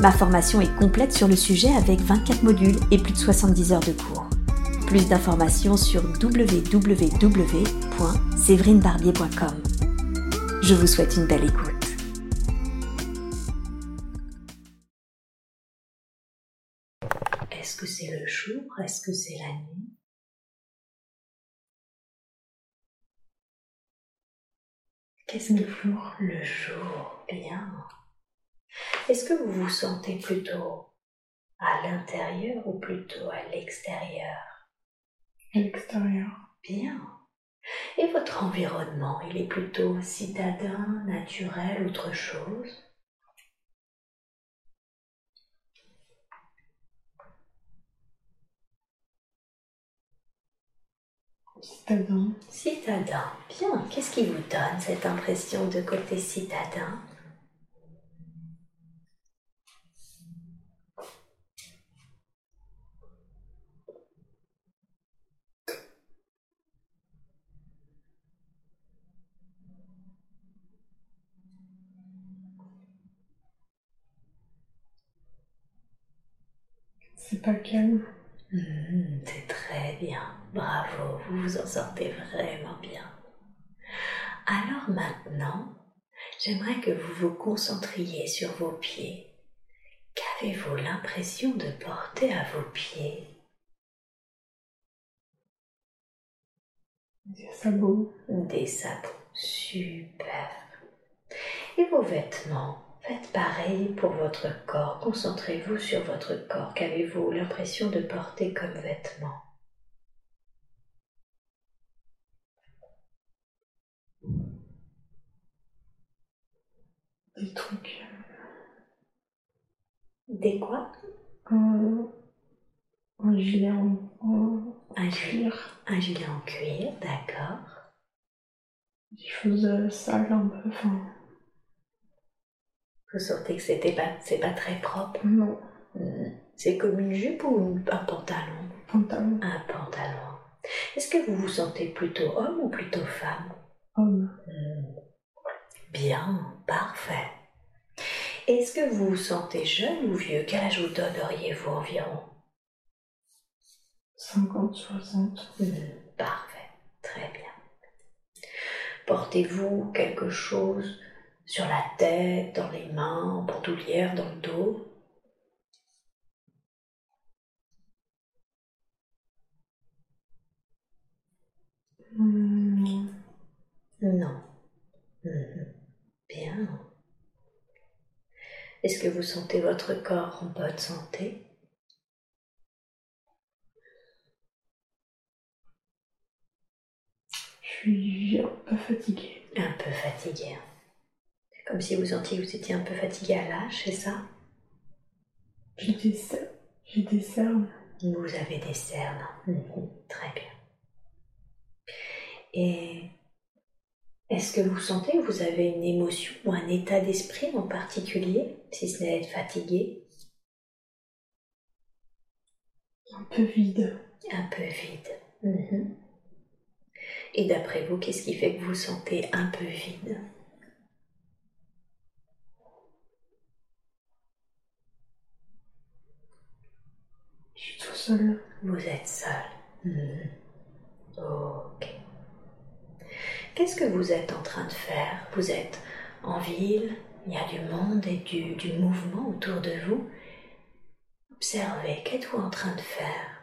Ma formation est complète sur le sujet avec 24 modules et plus de 70 heures de cours. Plus d'informations sur www.séverinebarbier.com. Je vous souhaite une belle écoute. Est-ce que c'est le jour? Est-ce que c'est la nuit? Qu'est-ce que jour Le jour, bien. Est-ce que vous vous sentez plutôt à l'intérieur ou plutôt à l'extérieur? À l'extérieur. Bien. Et votre environnement, il est plutôt citadin, naturel, autre chose? Citadin. Citadin. Bien. Qu'est-ce qui vous donne cette impression de côté citadin? C'est pas calme. Hmm, c'est très bien. Bravo, vous vous en sortez vraiment bien. Alors maintenant, j'aimerais que vous vous concentriez sur vos pieds. Qu'avez-vous l'impression de porter à vos pieds? Des sabots. Des sabots. Super. Et vos vêtements? Faites pareil pour votre corps. Concentrez-vous sur votre corps. Qu'avez-vous l'impression de porter comme vêtements Des trucs. Des quoi? Un, un gilet en, en Un cuir. Un gilet en cuir, d'accord. Des choses sales un peu. Enfin, Vous sentez que c'était pas, c'est pas très propre. non. Hmm. C'est comme une jupe ou un pantalon? Pantalon. Un pantalon. Est-ce que vous vous sentez plutôt homme ou plutôt femme? Homme. Hmm. Bien, parfait. Est-ce que vous vous sentez jeune ou vieux? Quel âge vous donneriez-vous environ? 50, 60. Hmm, Parfait, très bien. Portez-vous quelque chose sur la tête, dans les mains, en bandoulière, dans le dos Hmm, Non. Mhm. Bien. Est-ce que vous sentez votre corps en bonne santé? Je suis un peu fatiguée. Un peu fatigué. Comme si vous sentiez que vous étiez un peu fatigué à l'âge, c'est ça? J'ai des, cer- j'ai des cernes. Vous avez des cernes. Mhm, Très bien. Et est-ce que vous sentez que vous avez une émotion ou un état d'esprit en particulier, si ce n'est être fatigué? Un peu vide. Un peu vide. Mhm. Et d'après vous, qu'est-ce qui fait que vous vous sentez un peu vide Je suis tout seul. Vous êtes seul. Mhm. Ok. Qu'est-ce que vous êtes en train de faire? Vous êtes en ville, il y a du monde et du, du mouvement autour de vous. Observez, qu'êtes-vous en train de faire?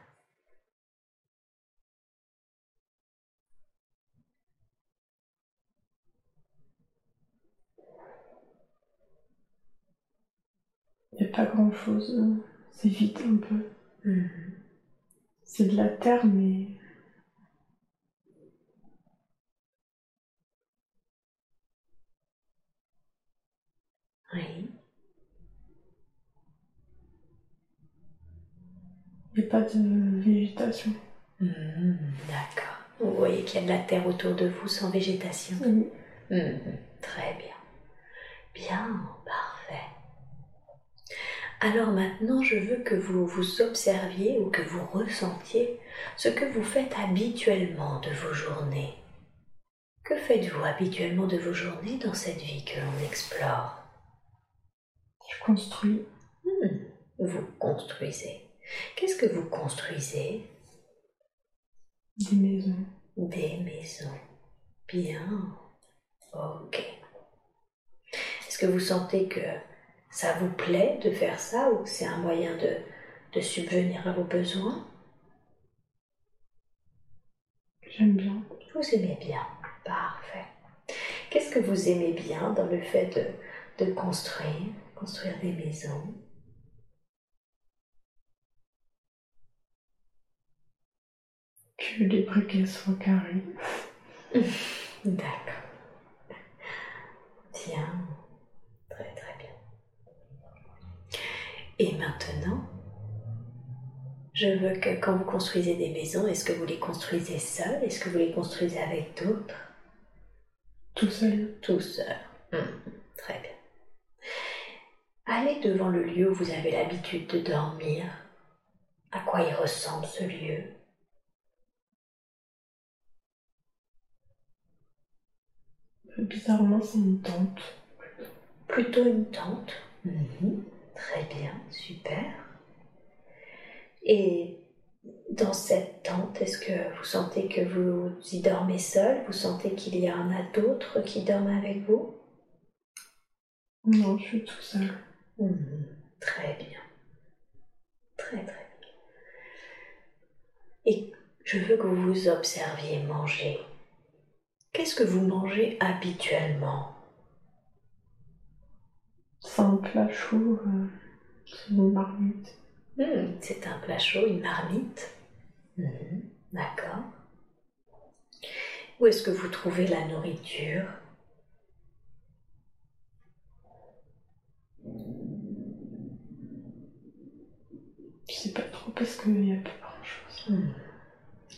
Il n'y a pas grand chose. C'est vide un peu. Mhm. C'est de la terre, mais Oui. Il n'y a pas de végétation. Hmm, d'accord. Vous voyez qu'il y a de la terre autour de vous sans végétation. Hmm, très bien. Bien, parfait. Alors maintenant, je veux que vous vous observiez ou que vous ressentiez ce que vous faites habituellement de vos journées. Que faites-vous habituellement de vos journées dans cette vie que l'on explore? Je construis. Hmm, Vous construisez. Qu'est-ce que vous construisez? Des maisons. Des maisons. Bien. Ok. Est-ce que vous sentez que ça vous plaît de faire ça ou c'est un moyen de, de subvenir à vos besoins? J'aime bien. Vous aimez bien. Parfait. Qu'est-ce que vous aimez bien dans le fait de, de construire, construire des maisons? Que les briquets soient carrés. D'accord. Bien. Très très bien. Et maintenant, je veux que quand vous construisez des maisons, est-ce que vous les construisez seul Est-ce que vous les construisez avec d'autres? Tout seul. Tout seul. Hmm, Très bien. Allez devant le lieu où vous avez l'habitude de dormir. À quoi il ressemble ce lieu? Bizarrement, c'est une tente. Plutôt une tente. Mhm. Très bien, super. Et dans cette tente, est-ce que vous sentez que vous y dormez seul? Vous sentez qu'il y en a d'autres qui dorment avec vous? Non, je suis tout seul. Mhm. Très bien. Très très bien. Et je veux que vous vous observiez manger. Qu'est-ce que vous mangez habituellement? C'est un plat chaud. euh, c'est une marmite. Hmm, C'est un plat chaud, une marmite. Mhm, D'accord. Où est-ce que vous trouvez la nourriture? Je sais pas trop parce qu'il n'y a pas grand chose. Hmm.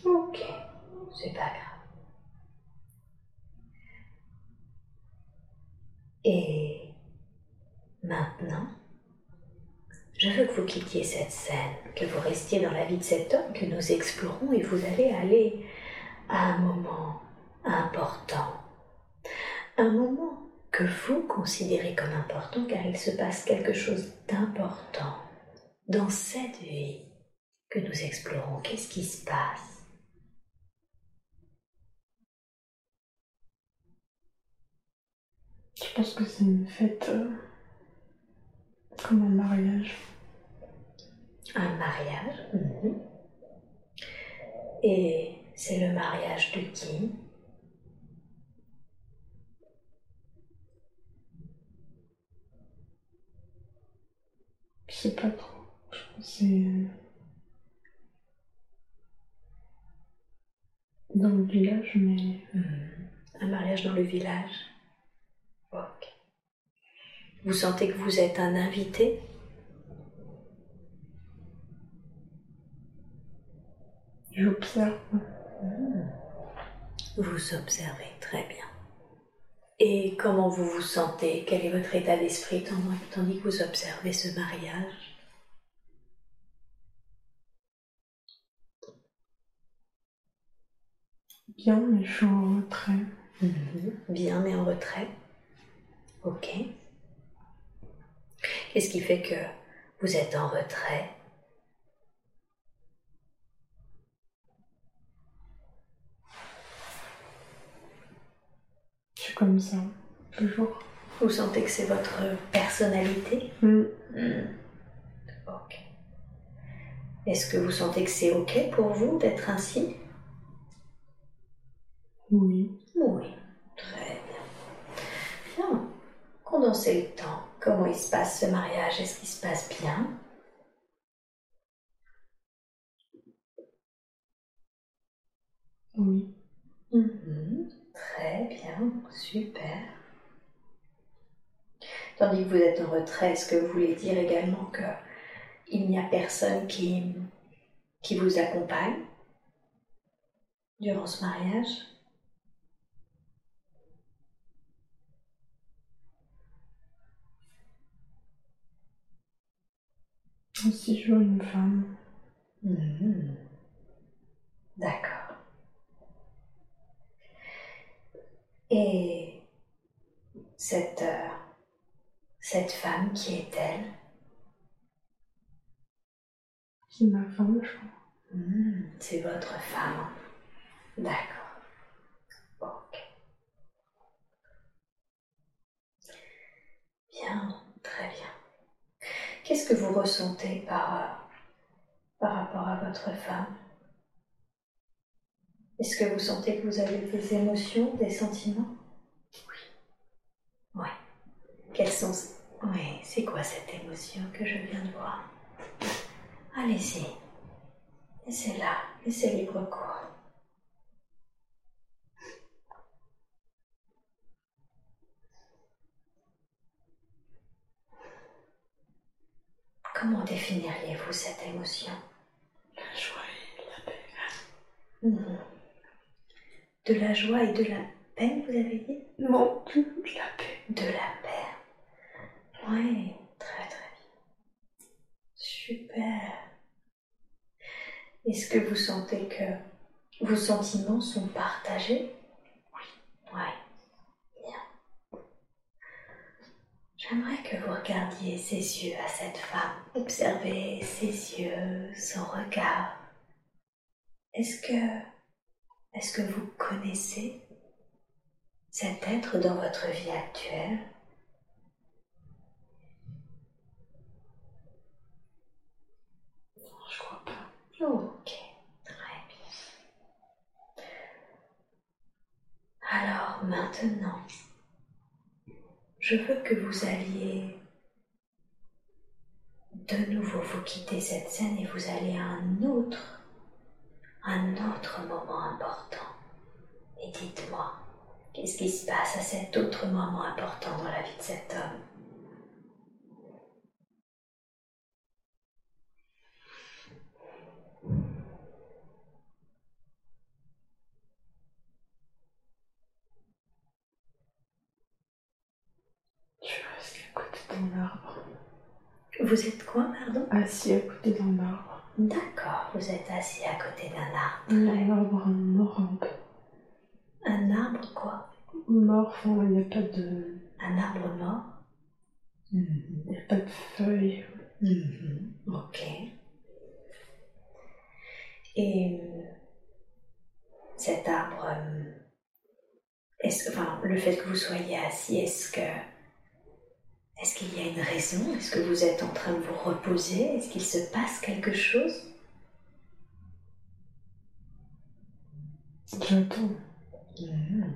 Ok, c'est pas grave. Et maintenant, je veux que vous quittiez cette scène, que vous restiez dans la vie de cet homme que nous explorons et vous allez aller à un moment important. Un moment que vous considérez comme important car il se passe quelque chose d'important dans cette vie que nous explorons. Qu'est-ce qui se passe? Je pense que c'est une fête euh, comme un mariage. Un mariage. mhm. Et c'est le mariage de qui? Je sais pas trop. Je pense que c'est euh, dans le village, mais Mhm. Un mariage dans le village. Vous sentez que vous êtes un invité? J'observe. Vous observez très bien. Et comment vous vous sentez? Quel est votre état d'esprit tandis tandis que vous observez ce mariage? Bien, mais je suis en retrait. Mhm. Bien, mais en retrait. Ok. Qu'est-ce qui fait que vous êtes en retrait Je suis comme ça, toujours. Vous sentez que c'est votre personnalité? Hmm. Hmm. Ok. Est-ce que vous sentez que c'est ok pour vous d'être ainsi? Oui. Oui. Très bien. Bien. Condensez le temps. Comment il se passe ce mariage? Est-ce qu'il se passe bien? Oui. Mhm. Très bien, super. Tandis que vous êtes en retrait, est-ce que vous voulez dire également que il n'y a personne qui, qui vous accompagne durant ce mariage? Aussi, une femme. Mhm. D'accord. Et cette, euh, cette femme, qui est-elle C'est ma femme, je crois. Mhm, C'est votre femme. D'accord. Ok. Bien, très bien. Qu'est-ce que vous ressentez par, euh, par rapport à votre femme? Est-ce que vous sentez que vous avez des émotions, des sentiments? Oui. Oui. Quelles sont... Oui, c'est quoi cette émotion que je viens de voir? Allez-y. Laissez-la, laissez libre cours. Comment définiriez-vous cette émotion? La joie et la paix. Mhm. De la joie et de la peine, vous avez dit? Non, de la paix. De la paix. Oui, très très bien. Super. Est-ce que vous sentez que vos sentiments sont partagés Oui. Oui. Bien. J'aimerais que vous regardiez ses yeux à cette femme. Observez ses yeux, son regard. Est-ce que, est-ce que vous connaissez cet être dans votre vie actuelle? Non, je crois pas. Ok, très bien. Alors maintenant, je veux que vous alliez de nouveau vous quitter cette scène et vous allez à un autre, un autre moment important. Et dites-moi, qu'est-ce qui se passe à cet autre moment important dans la vie de cet homme Je suis restée arbre. Vous êtes quoi, pardon? Assis à côté d'un arbre. D'accord, vous êtes assis à côté d'un arbre. Un arbre mort un peu. Un arbre quoi? Mort, enfin, il n'y a pas de. Un arbre mort? Il n'y a pas de feuilles. Mhm, Ok. Et cet arbre, euh, est-ce, enfin, le fait que vous soyez assis, est-ce que, est-ce qu'il y a une raison? Est-ce que vous êtes en train de vous reposer? Est-ce qu'il se passe quelque chose? J'attends. Mhm.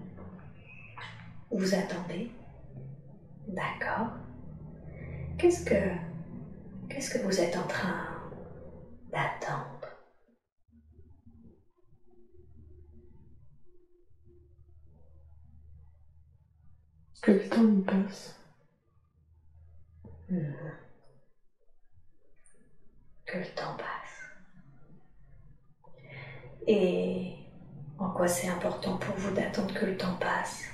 Vous attendez? D'accord. Qu'est-ce que, qu'est-ce que vous êtes en train d'attendre? Que le temps passe? Que le temps passe. Et en quoi c'est important pour vous d'attendre que le temps passe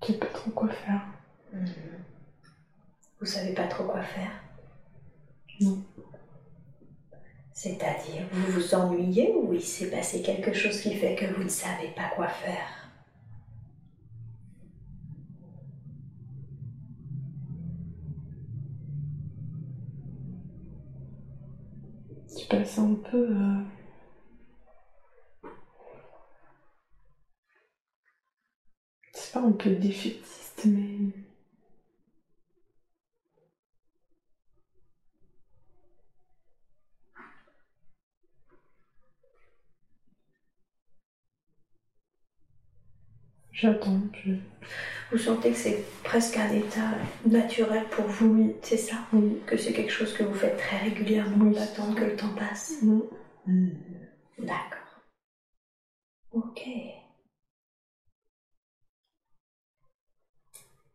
Je sais pas trop quoi faire. Mhm. Vous savez pas trop quoi faire Non. C'est-à-dire, vous vous ennuyez ou il s'est passé quelque chose qui fait que vous ne savez pas quoi faire? Je passe un peu. euh, C'est pas un peu défaitiste, mais. J'attends. Je... Vous sentez que c'est presque un état naturel pour vous, Oui. c'est ça Oui. Que c'est quelque chose que vous faites très régulièrement, Oui. d'attendre que le temps passe D'accord. Ok.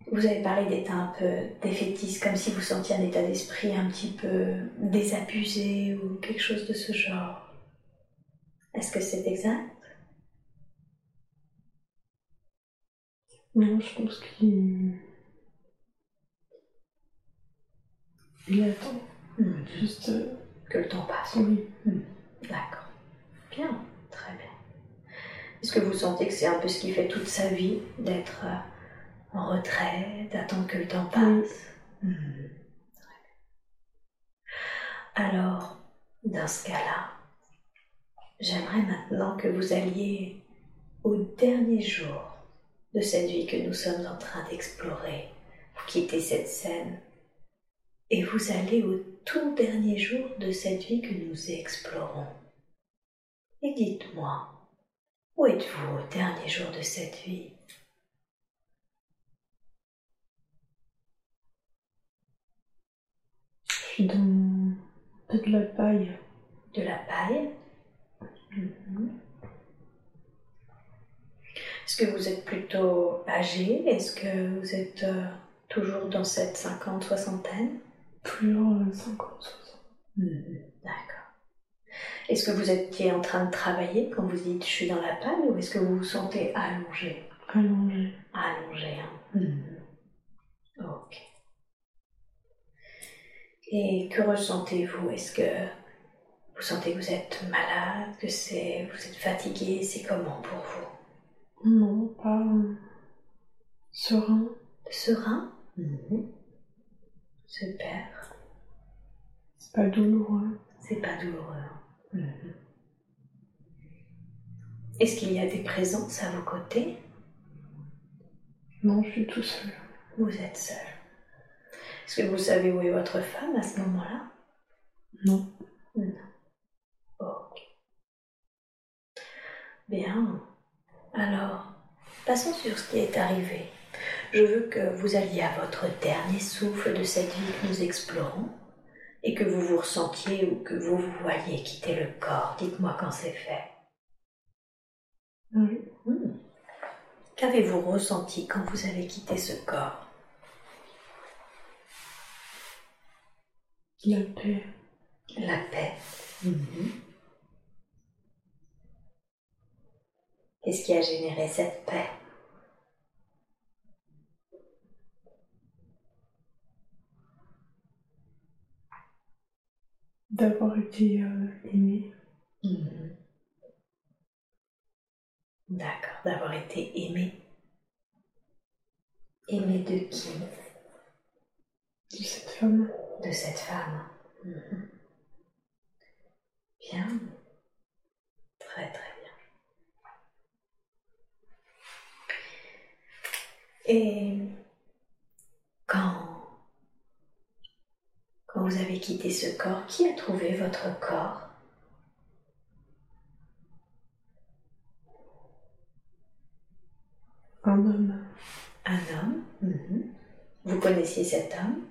Vous avez parlé d'état un peu défaitiste, comme si vous sentiez un état d'esprit un petit peu désabusé ou quelque chose de ce genre. Est-ce que c'est exact? Non, je pense qu'il. Il attend. Hmm, Juste. euh, Que le temps passe. Oui. D'accord. Bien, très bien. Est-ce que vous sentez que c'est un peu ce qui fait toute sa vie, d'être euh, en retrait, d'attendre que le temps passe Hmm. Alors, dans ce cas-là, j'aimerais maintenant que vous alliez au dernier jour de cette vie que nous sommes en train d'explorer. Vous quittez cette scène et vous allez au tout dernier jour de cette vie que nous explorons. Et dites-moi, où êtes-vous au dernier jour de cette vie? Peu de la paille. De la paille Mhm. Est-ce que vous êtes plutôt âgé? Est-ce que vous êtes euh, toujours dans cette 50-soixantaine Toujours euh, 50, 60. D'accord. Est-ce que vous étiez en train de travailler quand vous dites je suis dans la paille ou est-ce que vous vous sentez allongé? Allongé. Allongé, hein Ok. Et que ressentez-vous? Est-ce que vous sentez que vous êtes malade, que c'est vous êtes fatigué? C'est comment pour vous? Non, pas. euh, Serein. Serein? Super. C'est pas douloureux. C'est pas douloureux. hein Est-ce qu'il y a des présences à vos côtés? Non, je suis tout seul. Vous êtes seul. Est-ce que vous savez où est votre femme à ce moment-là? Non. Ok. Bien. Alors, passons sur ce qui est arrivé. Je veux que vous alliez à votre dernier souffle de cette vie que nous explorons et que vous vous ressentiez ou que vous vous voyez quitter le corps. Dites-moi quand c'est fait. Oui. Hmm. Qu'avez-vous ressenti quand vous avez quitté ce corps? La paix. La paix. Qu'est-ce qui a généré cette paix? D'avoir été euh, aimé. Mhm. D'accord, d'avoir été aimé. Aimé de qui? De cette femme. De cette femme. Mhm. Bien. Très très bien. Et quand, quand vous avez quitté ce corps, qui a trouvé votre corps? Un homme. Un homme Mhm. Vous connaissiez cet homme?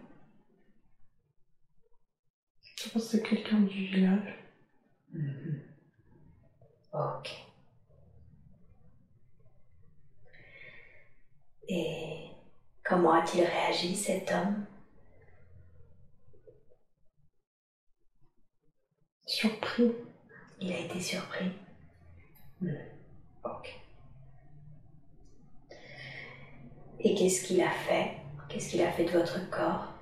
Je pense que c'est quelqu'un du village. Ok. Et comment a-t-il réagi cet homme? Surpris. Il a été surpris. Hmm, Ok. Et qu'est-ce qu'il a fait? Qu'est-ce qu'il a fait de votre corps?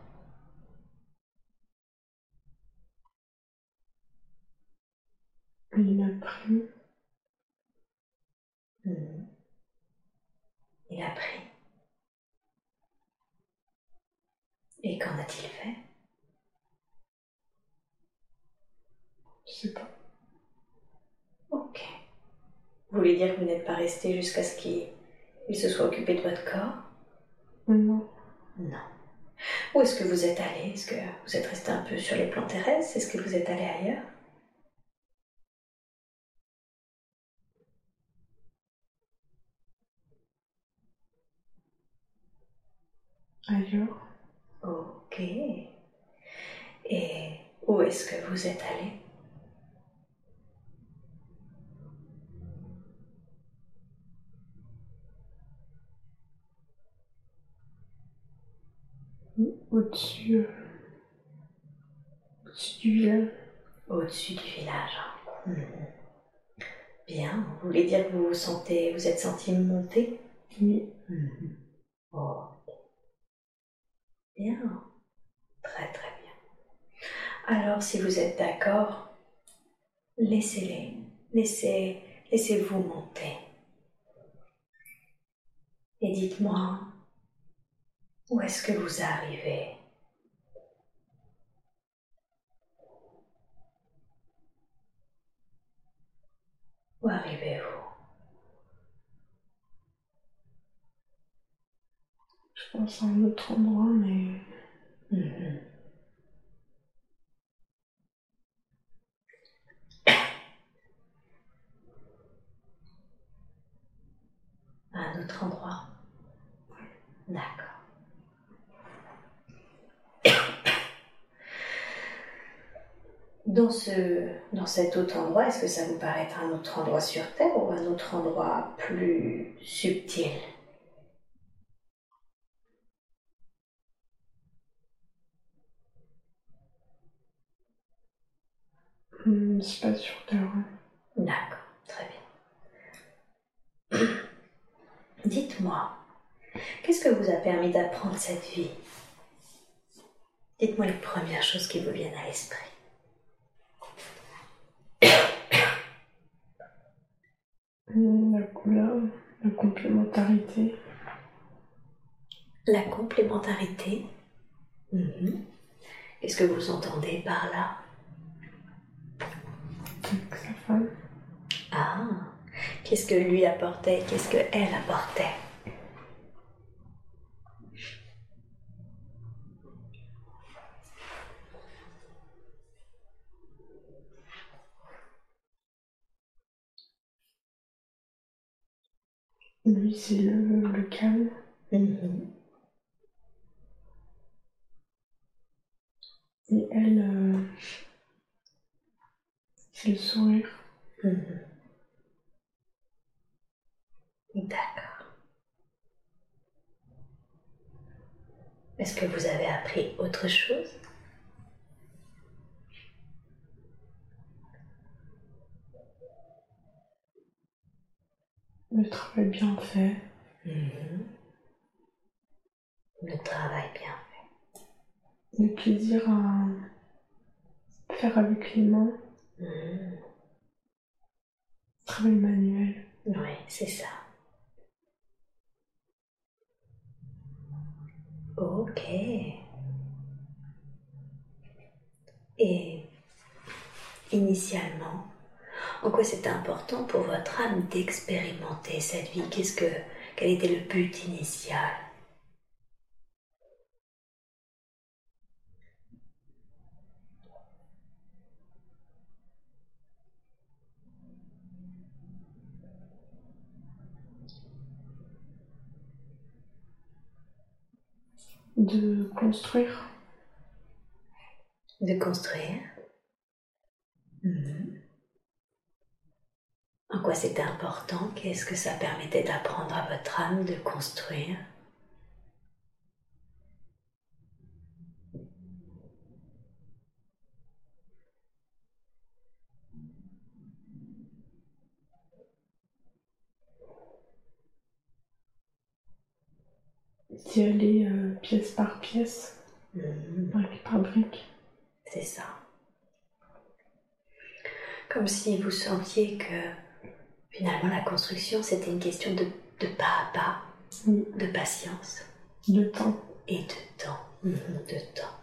Il m'a pris. Il a pris. Et qu'en a-t-il fait? Je sais pas. Ok. Vous voulez dire que vous n'êtes pas resté jusqu'à ce qu'il il se soit occupé de votre corps? Non. Non. Où est-ce que vous êtes allé? Est-ce que vous êtes resté un peu sur les plans terrestres Est-ce que vous êtes allé ailleurs? Ailleurs. Ok. Et où est-ce que vous êtes allé? Au-dessus, euh, au-dessus du village. Au-dessus du village. Mhm. Bien. Vous voulez dire que vous vous sentez, vous êtes senti monter Oui. Mhm. Oh. Bien. Très très bien. Alors si vous êtes d'accord, laissez-les. Laissez, laissez-vous monter. Et dites-moi, où est-ce que vous arrivez? Où arrivez-vous? Je pense à un autre endroit, mais Mhm. Un autre endroit. D'accord. Dans, ce, dans cet autre endroit, est-ce que ça vous paraît être un autre endroit sur Terre ou un autre endroit plus subtil? C'est pas sur Terre. D'accord, très bien. Dites-moi, qu'est-ce que vous a permis d'apprendre cette vie? Dites-moi les premières choses qui vous viennent à l'esprit. Hum, La, la, la complémentarité, La complémentarité. Mhm. Qu'est-ce que vous entendez par là? Avec sa femme. Ah, qu'est-ce que lui apportait? Qu'est-ce que elle apportait? Lui, c'est le, le calme. Mhm. Et elle, euh, le sourire. Mhm. D'accord. Est-ce que vous avez appris autre chose? Le travail bien fait. Mhm. Le travail bien fait. Le plaisir à faire avec les mains. Travail manuel. Oui, c'est ça. Ok. Et initialement, en quoi c'était important pour votre âme d'expérimenter cette vie? Qu'est-ce que, quel était le but initial? De construire. De construire Mhm. En quoi c'était important? Qu'est-ce que ça permettait d'apprendre à votre âme de construire? D'y aller euh, pièce par pièce, Mhm. brique par brique. C'est ça. Comme si vous sentiez que finalement la construction c'était une question de, de pas à pas, de patience de temps. et de temps. Mhm, De temps.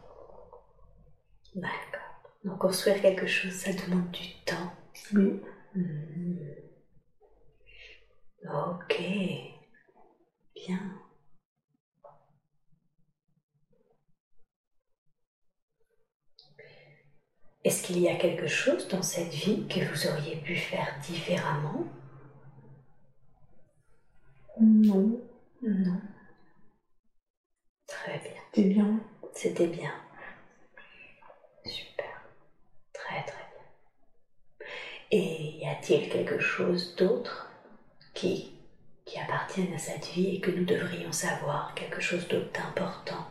D'accord. Donc construire quelque chose, ça demande du temps. Oui, Mhm. Ok. Bien. Est-ce qu'il y a quelque chose dans cette vie que vous auriez pu faire différemment? Non. Non. Très bien. C'était bien. C'était bien. Super. Très très bien. Et y a-t-il quelque chose d'autre qui, qui appartienne à cette vie et que nous devrions savoir? Quelque chose d'autre d'important?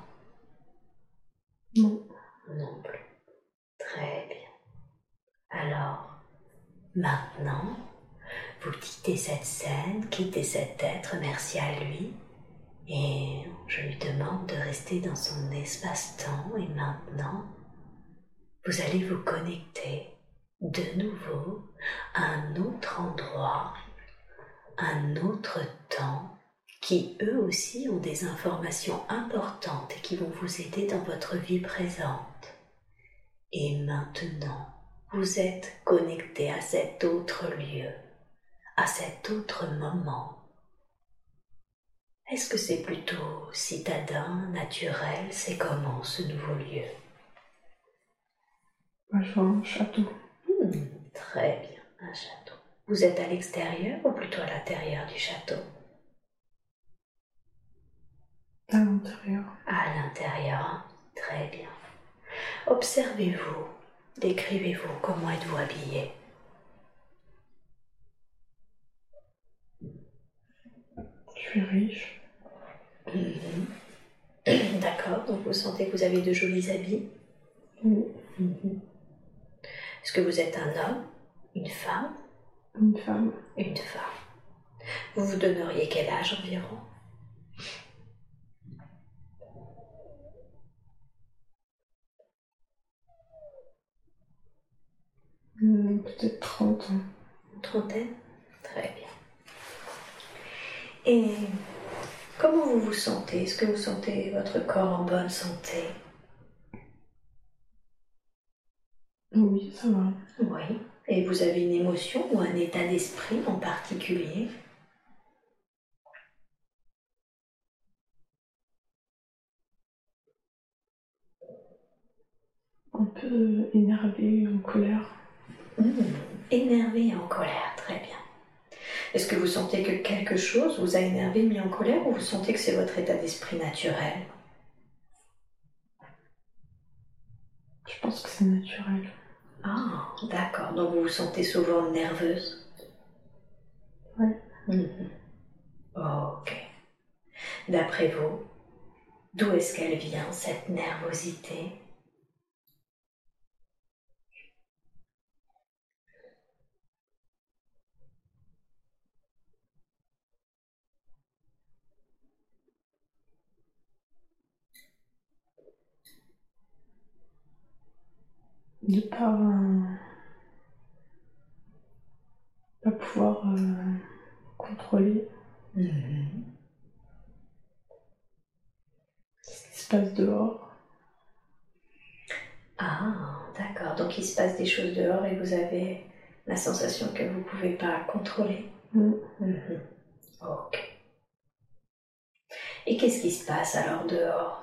Non. Non plus. Très bien. Alors, maintenant, vous quittez cette scène, quittez cet être, merci à lui, et je lui demande de rester dans son espace-temps, et maintenant, vous allez vous connecter de nouveau à un autre endroit, un autre temps, qui eux aussi ont des informations importantes et qui vont vous aider dans votre vie présente. Et maintenant, vous êtes connecté à cet autre lieu, à cet autre moment. Est-ce que c'est plutôt citadin, naturel C'est comment ce nouveau lieu? Un château. Hmm, Très bien, un château. Vous êtes à l'extérieur ou plutôt à l'intérieur du château? À l'intérieur. À l'intérieur, hein. très bien. Observez-vous, décrivez-vous comment êtes-vous habillé? Je suis riche. Mhm. D'accord, donc vous sentez que vous avez de jolis habits? Oui. Mhm. Est-ce que vous êtes un homme, une femme, Une femme. une femme Vous vous donneriez quel âge environ? Peut-être 30 ans. Une trentaine Très bien. Et comment vous vous sentez? Est-ce que vous sentez votre corps en bonne santé? Oui, ça va. Oui. Et vous avez une émotion ou un état d'esprit en particulier? Un peu énervé, en colère. Hmm, Énervé et en colère, très bien. Est-ce que vous sentez que quelque chose vous a énervé, mis en colère, ou vous sentez que c'est votre état d'esprit naturel? Je pense que c'est naturel. Ah, d'accord. Donc vous vous sentez souvent nerveuse? Ouais. Mhm. Ok. D'après vous, d'où est-ce qu'elle vient, cette nervosité? De pas, euh, pas pouvoir euh, contrôler Mhm. ce qui se passe dehors. Ah, d'accord. Donc il se passe des choses dehors et vous avez la sensation que vous ne pouvez pas contrôler. Hmm. Mhm. Ok. Et qu'est-ce qui se passe alors dehors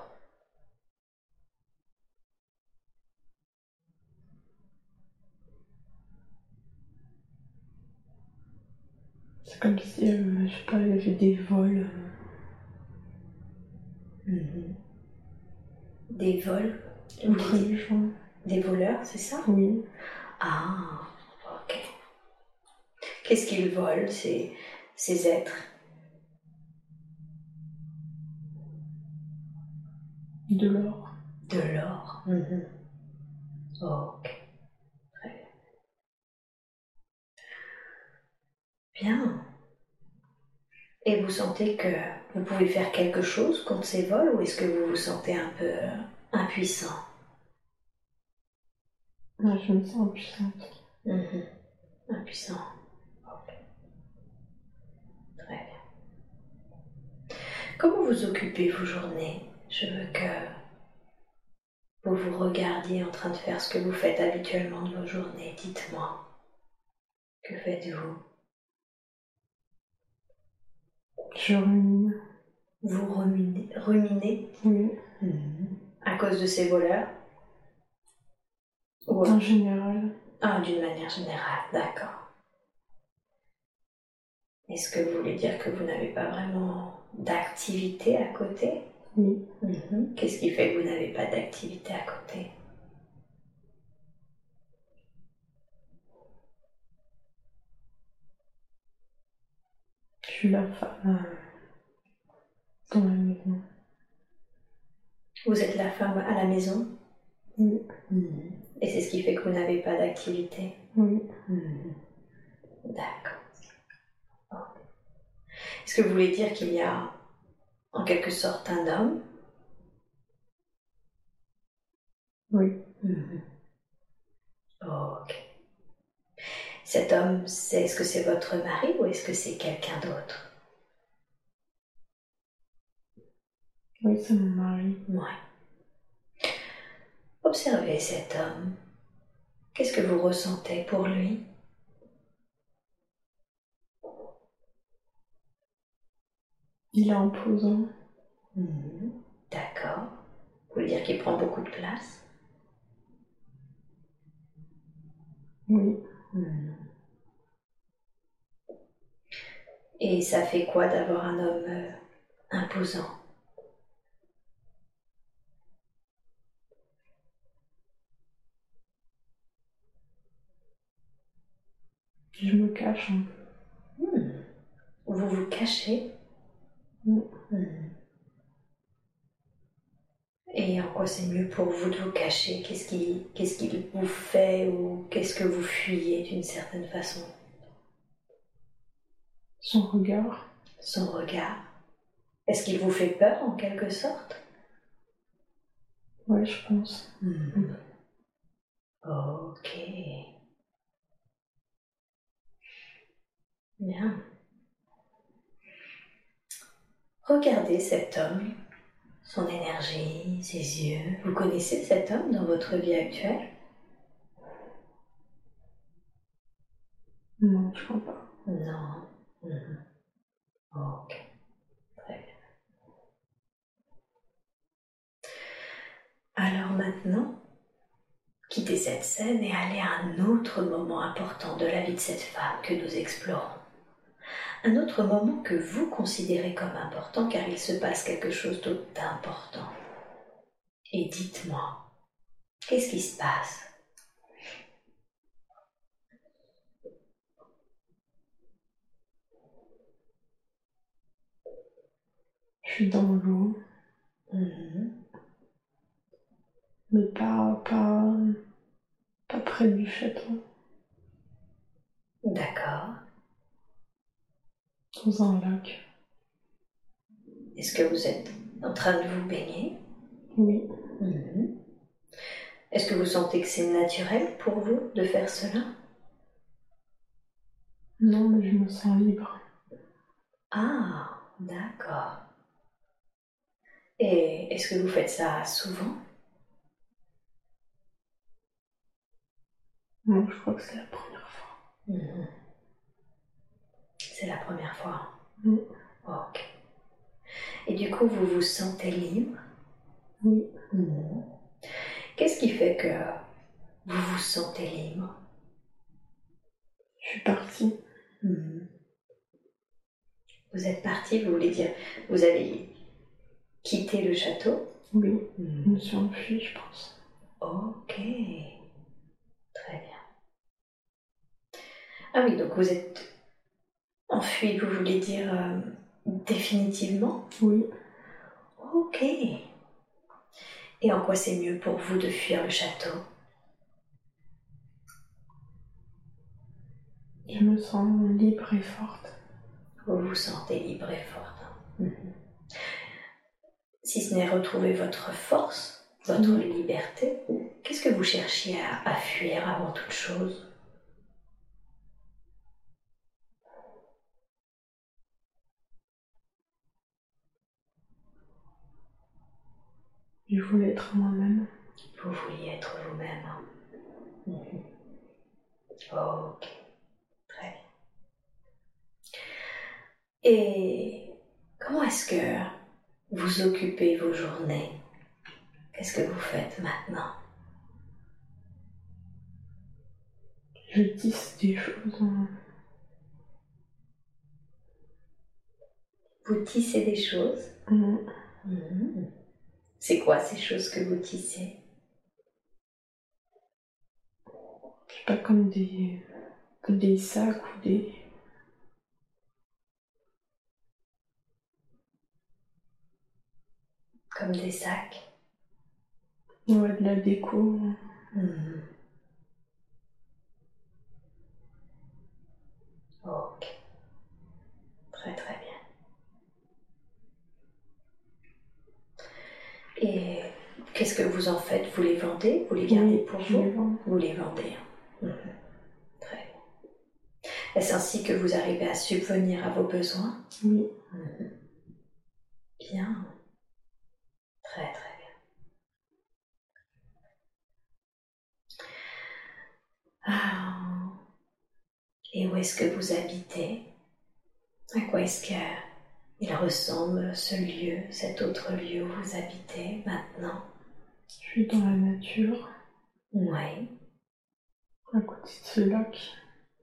C'est comme si, euh, je sais pas, il y avait des vols. euh, Mhm. Des vols? Entre les gens. Des voleurs, c'est ça? Oui. Ah, ok. Qu'est-ce qu'ils volent, ces, ces êtres? De l'or. De l'or. Mhm. Ok. Très bien. Bien. Et vous sentez que vous pouvez faire quelque chose contre ces vols ou est-ce que vous vous sentez un peu impuissant? Je me sens impuissante. Mhm. Impuissant. Ok. Très bien. Comment vous occupez vos journées? Je veux que vous vous regardiez en train de faire ce que vous faites habituellement de vos journées. Dites-moi. Que faites-vous? Je rumine. Vous ruminez, ruminez Oui. Mhm. à cause de ces voleurs? Ou En général. Ah, d'une manière générale, d'accord. Est-ce que vous voulez dire que vous n'avez pas vraiment d'activité à côté? Oui. Mhm. Qu'est-ce qui fait que vous n'avez pas d'activité à côté? Suis la femme euh, dans la maison. Vous êtes la femme à la maison? Oui. Mhm. Et c'est ce qui fait que vous n'avez pas d'activité? Oui. Mhm. D'accord. Est-ce que vous voulez dire qu'il y a en quelque sorte un homme? Oui. Mhm. Ok. Cet homme, c'est est-ce que c'est votre mari ou est-ce que c'est quelqu'un d'autre? Oui, c'est mon mari. Ouais. Observez cet homme. Qu'est-ce que vous ressentez pour lui? Il est imposant. Mhm. D'accord. Vous voulez dire qu'il prend beaucoup de place? Oui. Mhm. Et ça fait quoi d'avoir un homme euh, imposant? Je me cache un peu. Hmm. Vous vous cachez? Oui. Hmm. Et en quoi c'est mieux pour vous de vous cacher? Qu'est-ce qui- qu'est-ce qu'il vous fait ou qu'est-ce que vous fuyez d'une certaine façon? Son regard. Son regard Est-ce qu'il vous fait peur en quelque sorte? Ouais, je pense. Hmm. Ok. Bien. Regardez cet homme, son énergie, ses yeux. Vous connaissez cet homme dans votre vie actuelle? Non, je crois pas. Non. Ok. Très bien. Alors maintenant, quittez cette scène et allez à un autre moment important de la vie de cette femme que nous explorons. Un autre moment que vous considérez comme important car il se passe quelque chose d'important. Et dites-moi, qu'est-ce qui se passe? Je suis dans l'eau, Mhm. mais pas, pas, pas près du château. D'accord. Dans un lac. Est-ce que vous êtes en train de vous baigner? Oui. Mhm. Est-ce que vous sentez que c'est naturel pour vous de faire cela? Non, mais je me sens libre. Ah, d'accord. Et est-ce que vous faites ça souvent? Non, je crois que c'est la première fois. Mhm. C'est la première fois? Ok. Et du coup, vous vous sentez libre? Oui. Mhm. Qu'est-ce qui fait que vous vous sentez libre? Je suis partie. Mhm. Vous êtes parti, vous voulez dire, vous avez quitté le château Oui. Je me suis enfuie, je pense. Ok, très bien. Ah oui, donc vous êtes enfui, vous voulez dire euh, définitivement? Oui. Ok. Et en quoi c'est mieux pour vous de fuir le château? Je me sens libre et forte. Vous vous sentez libre et forte. hein. Si ce n'est retrouver votre force, votre Mhm. liberté, qu'est-ce que vous cherchiez à, à fuir avant toute chose? Je voulais être moi-même. Vous vouliez être vous-même. hein. Mhm. Ok, très bien. Et comment est-ce que vous occupez vos journées Qu'est-ce que vous faites maintenant? Je tisse des choses. Vous tissez des choses? Mm. Mhm. C'est quoi ces choses que vous tissez? Je sais pas, comme des, comme des sacs ou des. Comme des sacs Ouais, de la déco. Mhm. Ok. Très très bien. Et qu'est-ce que vous en faites? Vous les vendez? Vous les gardez Oui, pour vous? les. Vous les vendez. Mhm. Très bien. Est-ce ainsi que vous arrivez à subvenir à vos besoins? Oui. Mhm. Bien. Très très bien. Ah. Et où est-ce que vous habitez? À quoi est-ce qu'il ressemble ce lieu, cet autre lieu où vous habitez maintenant? Je suis dans la nature, Oui, à côté de ce lac.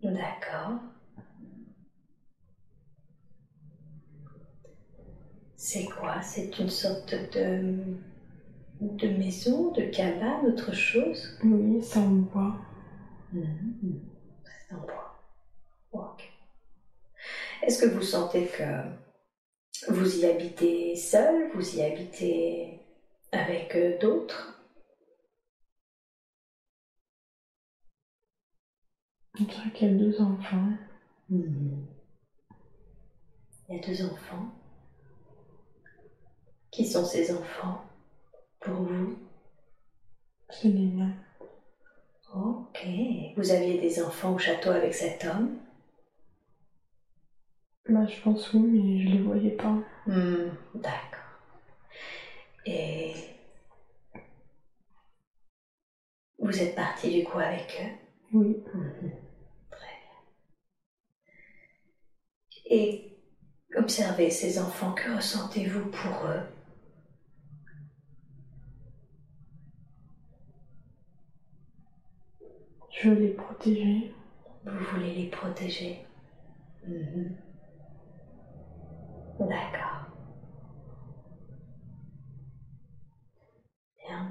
d'accord. C'est quoi? C'est une sorte de, de maison, de cabane, autre chose? Oui, ça en bois. Mhm. C'est en bois. Ok. Est-ce que vous sentez que vous y habitez seul? Vous y habitez avec euh, d'autres? On dirait qu'il y a deux enfants. Il y a deux enfants. Qui sont ces enfants pour vous? C'est les miens. Ok. Vous aviez des enfants au château avec cet homme? Bah, je pense oui, mais je les voyais pas. Hmm, D'accord. Et vous êtes parti du coup avec eux? Oui. Mhm. Très bien. Et observez ces enfants, que ressentez-vous pour eux? Je veux les protéger. Vous voulez les protéger Mhm. D'accord. Bien.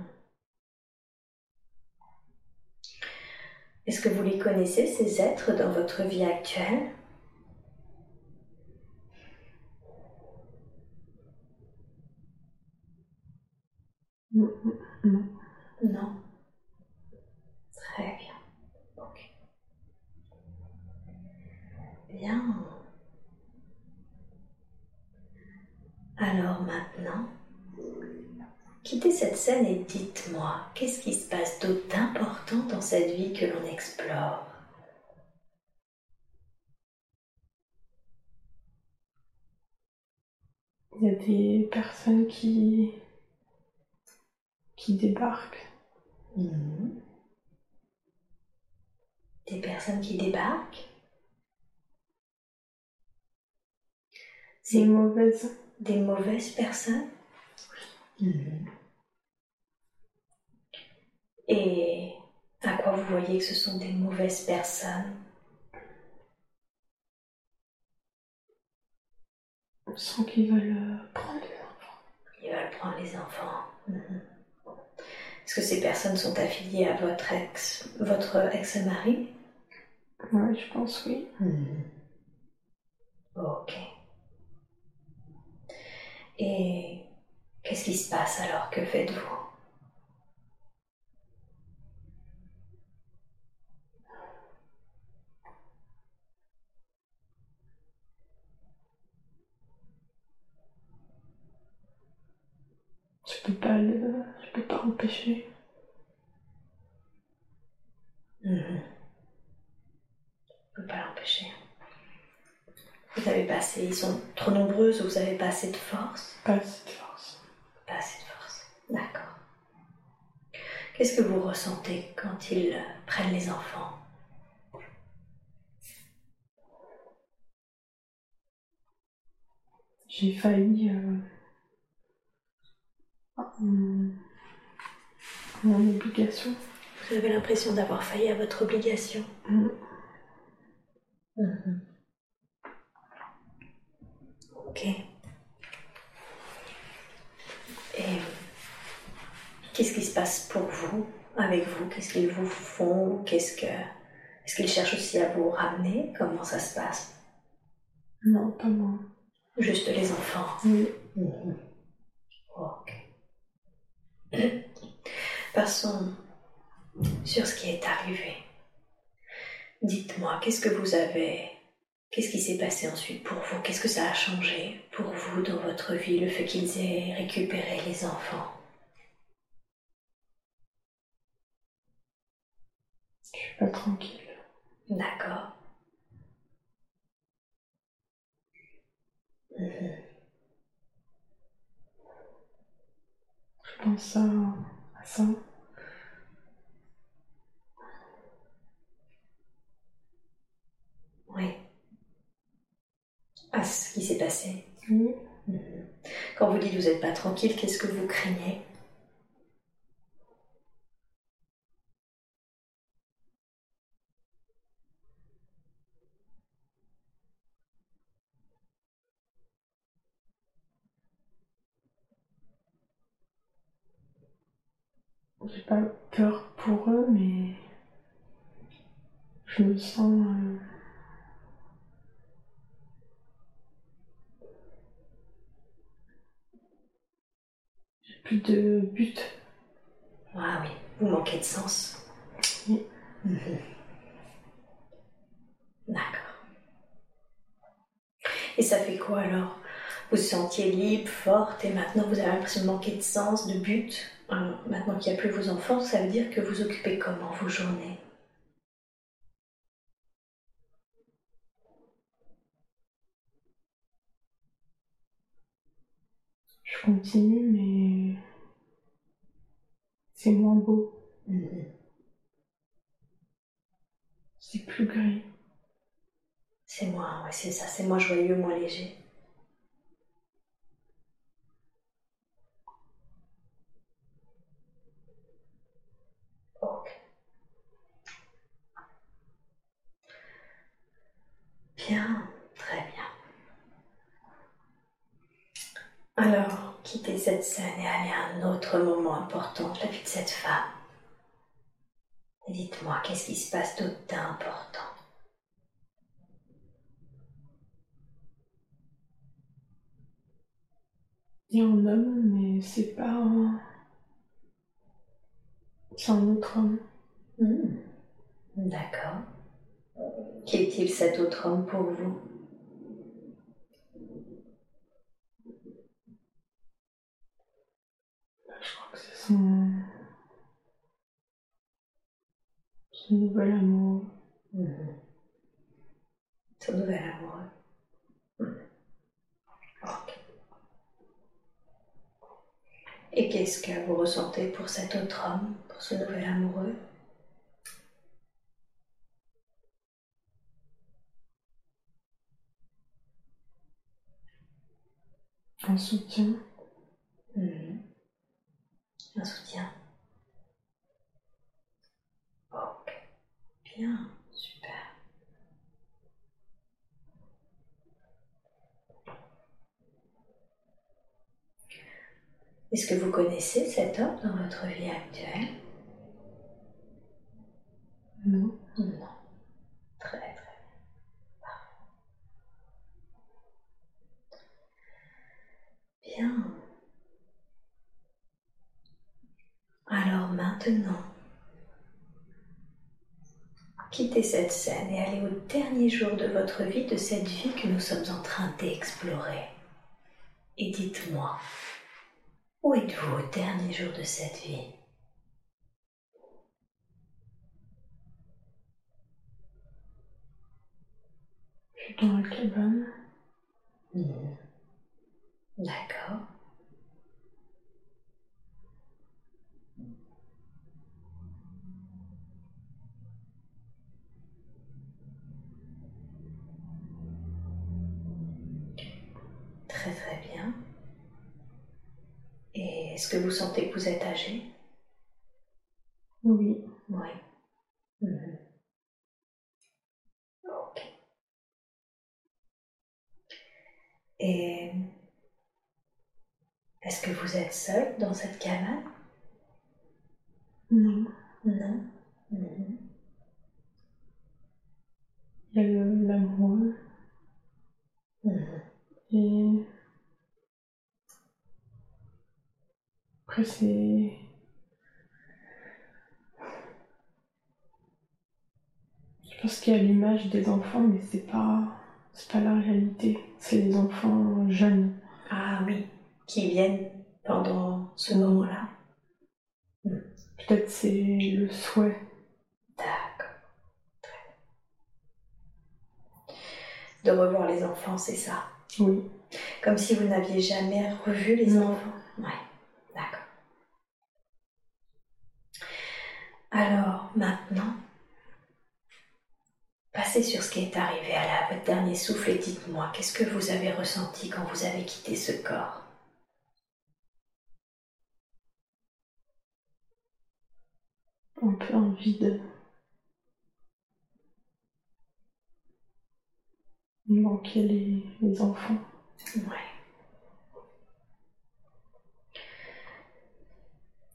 Est-ce que vous les connaissez, ces êtres, dans votre vie actuelle? Non, non. Non. Très bien. Ok. Bien. Alors maintenant, quittez cette scène et dites-moi, qu'est-ce qui se passe d'autre d'important dans cette vie que l'on explore? Il y a des personnes qui. qui débarquent. Mhm. Des personnes qui débarquent? C'est C'est mauvaise. Des mauvaises personnes Mhm. Et à quoi vous voyez que ce sont des mauvaises personnes? On sent qu'ils veulent euh, prendre les enfants. Ils veulent prendre les enfants. Mhm. Est-ce que ces personnes sont affiliées à votre ex, votre ex-mari? Ouais, je pense oui. Ok. Et qu'est-ce qui se passe alors? Que faites-vous? Je peux pas le. je peux pas empêcher. Mhm. On peut pas l'empêcher. Vous avez pas assez, ils sont trop nombreuses, vous avez pas assez de force Pas assez de force. Pas assez de force. D'accord. Qu'est-ce que vous ressentez quand ils prennent les enfants? J'ai failli. Euh, à mon, à mon obligation. Vous avez l'impression d'avoir failli à votre obligation? Mm. Mhm. Ok. Et qu'est-ce qui se passe pour vous, avec vous? Qu'est-ce qu'ils vous font? Qu'est-ce que est-ce qu'ils cherchent aussi à vous ramener? Comment ça se passe? Non, pas moi. Juste les enfants. Oui. Mhm. Ok. Passons sur ce qui est arrivé. Dites-moi, qu'est-ce que vous avez Qu'est-ce qui s'est passé ensuite pour vous? Qu'est-ce que ça a changé pour vous dans votre vie, le fait qu'ils aient récupéré les enfants? Je suis pas tranquille. D'accord. Mhm. Je pense à, à ça. Oui. À ce qui s'est passé. Mhm. Quand vous dites vous n'êtes pas tranquille, qu'est-ce que vous craignez? J'ai pas peur pour eux, mais je me sens. euh, plus de but. Ah oui, vous manquez de sens. Oui. D'accord. Et ça fait quoi alors? Vous vous sentiez libre, forte, et maintenant vous avez l'impression de manquer de sens, de but? Alors, maintenant qu'il n'y a plus vos enfants, ça veut dire que vous occupez comment vos journées? Je continue, mais c'est moins beau. Mhm. C'est plus gris. C'est moins, ouais, c'est ça, c'est moins joyeux, moins léger. Ok. Bien, très bien. Alors, quittez cette scène et allez à un autre moment important de la vie de cette femme. Dites-moi, qu'est-ce qui se passe d'autre d'important? Il y a un homme, mais c'est pas un... C'est un autre homme. Hmm, D'accord. Qui est-il cet autre homme pour vous Je son... Son nouvel amour. Son nouvel amoureux. Et qu'est-ce que vous ressentez pour cet autre homme, pour ce nouvel amoureux? Un soutien. Mhm. Un soutien. Ok. Bien, super. Est-ce que vous connaissez cet homme dans votre vie actuelle? Non. Non. Très très bien. Parfait. Bien. Alors maintenant, quittez cette scène et allez au dernier jour de votre vie, de cette vie que nous sommes en train d'explorer. Et dites-moi, où êtes-vous au dernier jour de cette vie? Je suis dans la cabane. Hmm. D'accord. Très très bien. Et est-ce que vous sentez que vous êtes âgé? Oui. Oui. Mhm. Ok. Et Est-ce que vous êtes seul dans cette cabane? Non. Non. Mhm. Il y a l'amoureux. Et après c'est je pense qu'il y a l'image des enfants mais c'est pas c'est pas la réalité c'est les enfants jeunes Ah oui, qui viennent pendant ce moment-là. peut-être c'est le souhait D'accord. De revoir les enfants, c'est ça. Oui Comme si vous n'aviez jamais revu les Non. enfants. Ouais, d'accord. Alors, maintenant, passez sur ce qui est arrivé à la, votre dernier souffle et dites-moi, qu'est-ce que vous avez ressenti quand vous avez quitté ce corps? Un peu un vide il manquait les, les enfants Ouais.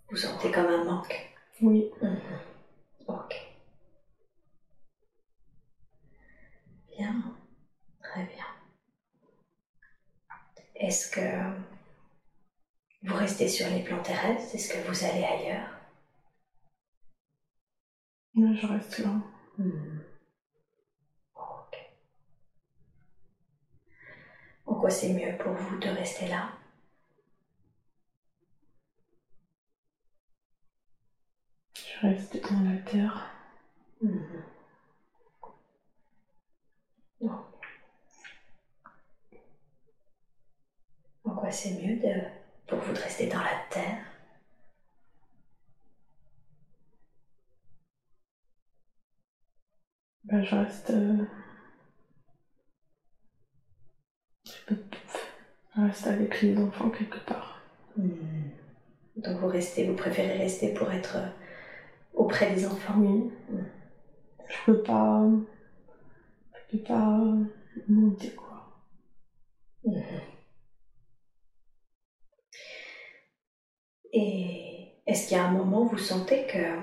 Vous sentez comme un manque oui Mhm. Ok. Bien, très bien. Est-ce que vous restez sur les plans terrestres? Est-ce que vous allez ailleurs? Moi, je reste là Hmm. En quoi c'est mieux pour vous de rester là? Je reste dans la terre Mhm. Non. En quoi c'est mieux de, pour vous de rester dans la terre? Bah, je reste. euh, Je peux je reste avec les enfants quelque part. Hmm. Donc vous restez, vous préférez rester pour être euh, auprès des enfants Oui. Je peux pas. Je peux pas monter, quoi. Mhm. Et est-ce qu'il y a un moment où vous sentez que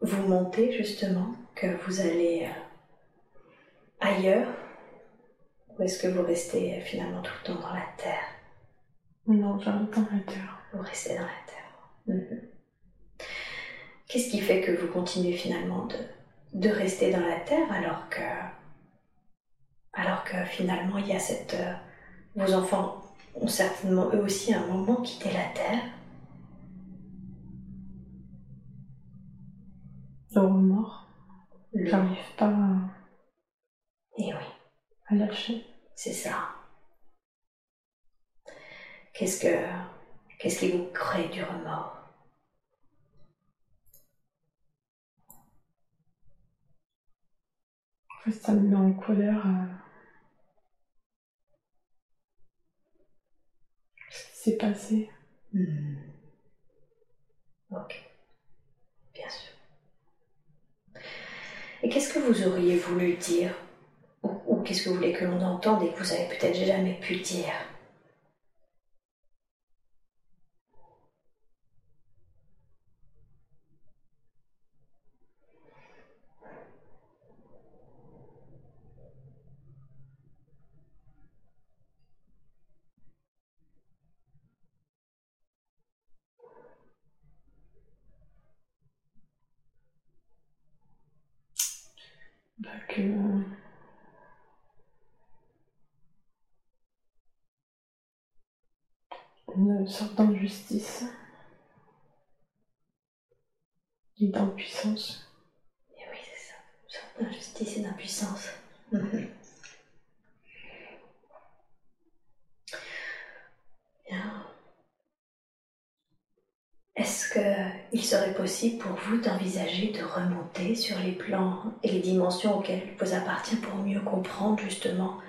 vous montez justement, que vous allez euh, ailleurs? Ou est-ce que vous restez euh, finalement tout le temps dans la terre? Non, reste dans la terre. Vous restez dans la terre. Mhm. Qu'est-ce qui fait que vous continuez finalement de, de rester dans la terre alors que, alors que finalement il y a cette. euh, vos enfants ont certainement eux aussi à un moment quitté la terre? Le remords. J'arrive pas à, Et oui, à lâcher. c'est ça. Qu'est-ce que. Qu'est-ce qui vous crée du remords? En fait, ça me met en colère. euh, Ce qui s'est passé. Hmm. Ok. Bien sûr. Et qu'est-ce que vous auriez voulu dire? Qu'est-ce que vous voulez que l'on entende et que vous avez peut-être jamais pu dire Bah. Une sorte d'injustice. Et d'impuissance. Et oui, c'est ça. Une sorte d'injustice et d'impuissance. Mhm. Est-ce qu'il serait possible pour vous d'envisager de remonter sur les plans et les dimensions auxquelles vous appartient pour mieux comprendre justement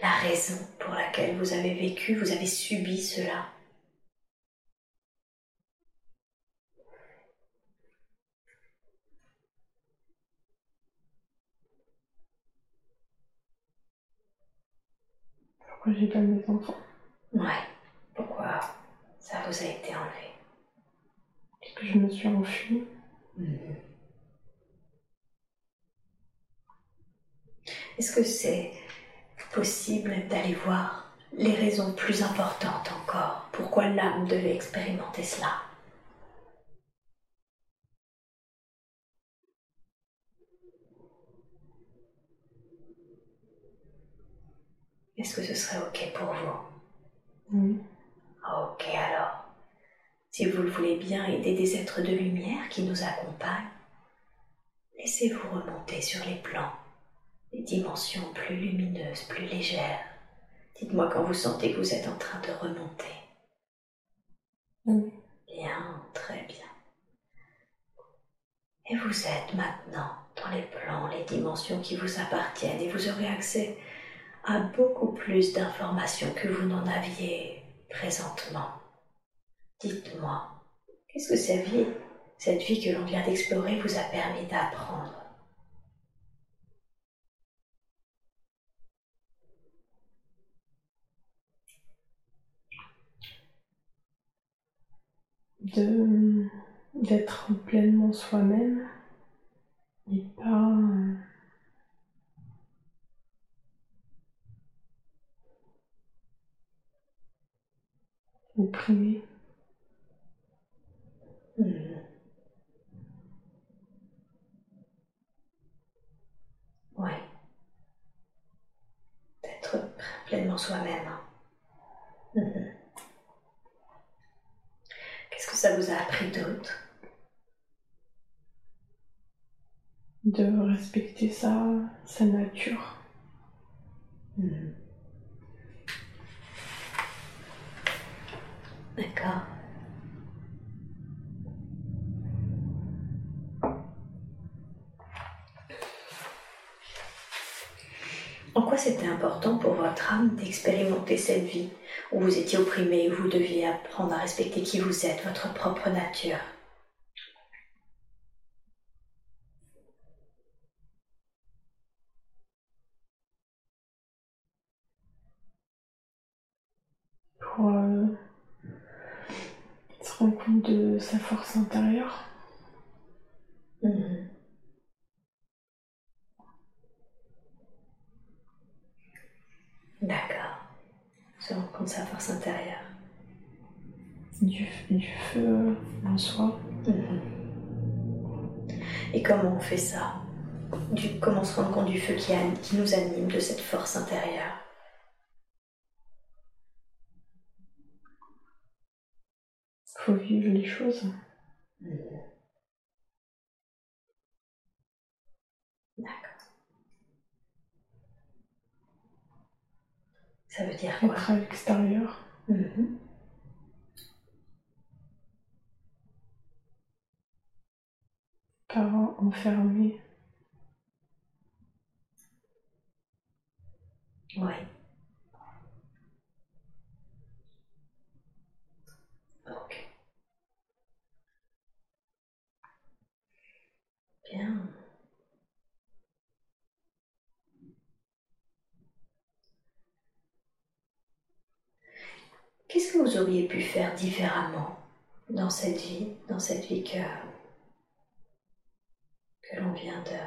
la raison pour laquelle vous avez vécu, vous avez subi cela? Pourquoi j'ai pas mes enfants Ouais. Pourquoi ça vous a été enlevé? Est-ce que je me suis enfuie. Mhm. Est-ce que c'est possible d'aller voir les raisons plus importantes encore? Pourquoi l'âme devait expérimenter cela? Est-ce que ce serait OK pour vous. Ok alors. Si vous le voulez bien aider des êtres de lumière qui nous accompagnent, laissez-vous remonter sur les plans, les dimensions plus lumineuses, plus légères. Dites-moi quand vous sentez que vous êtes en train de remonter. Bien, très bien. Et vous êtes maintenant dans les plans, les dimensions qui vous appartiennent et vous aurez accès à beaucoup plus d'informations que vous n'en aviez présentement. Dites-moi, qu'est-ce que cette vie, cette vie que l'on vient d'explorer vous a permis d'apprendre? De d'être pleinement soi-même et pas opprimé. Hmm. Oui. D'être pleinement soi-même. Mhm. Qu'est-ce que ça vous a appris d'autre? De respecter sa, sa nature. Mhm. D'accord. En quoi c'était important pour votre âme d'expérimenter cette vie où vous étiez opprimé et vous deviez apprendre à respecter qui vous êtes, votre propre nature pour euh, se rendre compte de sa force intérieure. Mhm. D'accord. Se rendre compte de sa force intérieure. Du, du feu en soi. Mhm. Et comment on fait ça? Du, Comment se rendre compte du feu qui, a- qui nous anime, de cette force intérieure? Faut vivre les choses. D'accord. Ça veut dire quoi? Être à l'extérieur. Mhm. Pas enfermé. Oui. Ok. Qu'est-ce que vous auriez pu faire différemment dans cette vie, dans cette vie que, l'on vient de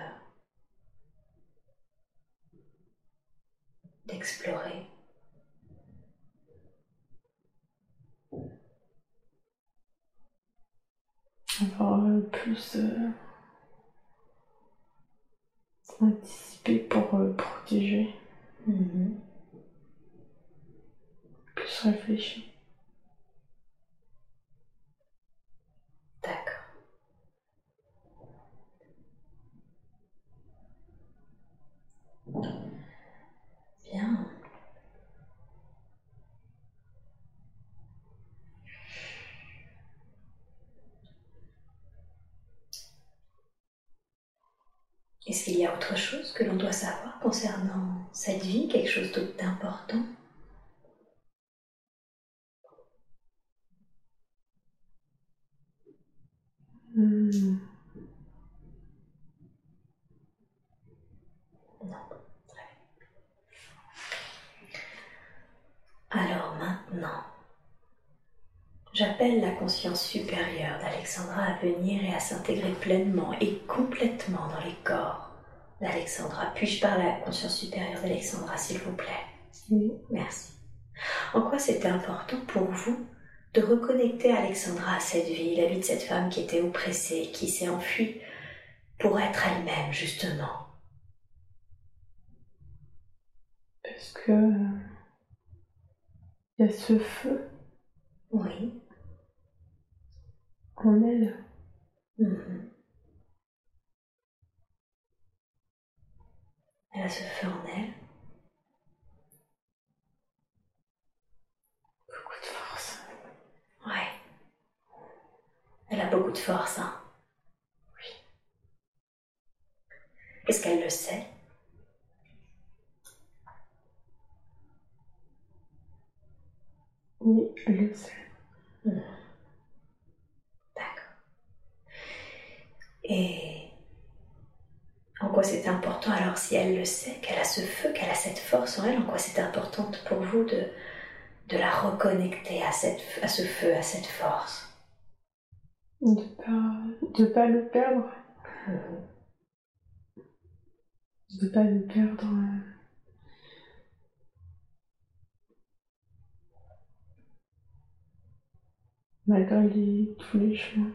d'explorer? Euh, plus anticipé pour euh, protéger. Mhm. Plus réfléchi. D'accord. Bien. Est-ce qu'il y a autre chose que l'on doit savoir concernant cette vie, quelque chose d'important? Hmm. Alors maintenant, J'appelle la conscience supérieure d'Alexandra à venir et à s'intégrer pleinement et complètement dans les corps d'Alexandra. Puis-je parler à la conscience supérieure d'Alexandra, s'il vous plaît? Oui. Merci. En quoi c'était important pour vous de reconnecter Alexandra à cette vie, la vie de cette femme qui était oppressée, qui s'est enfuie pour être elle-même, justement? Parce que il y a ce feu Oui. En elle. Mhm. Elle a ce feu en elle. Beaucoup de force. Ouais. Elle a beaucoup de force, hein. Oui. Est-ce qu'elle le sait? Oui, elle le sait. Mhm. Et en quoi c'est important alors si elle le sait, qu'elle a ce feu, qu'elle a cette force en elle, en quoi c'est important pour vous de, de la reconnecter à, cette, à ce feu, à cette force? De pas, de pas le perdre. Mhm. De pas le perdre. euh, Malgré les, tous les chemins.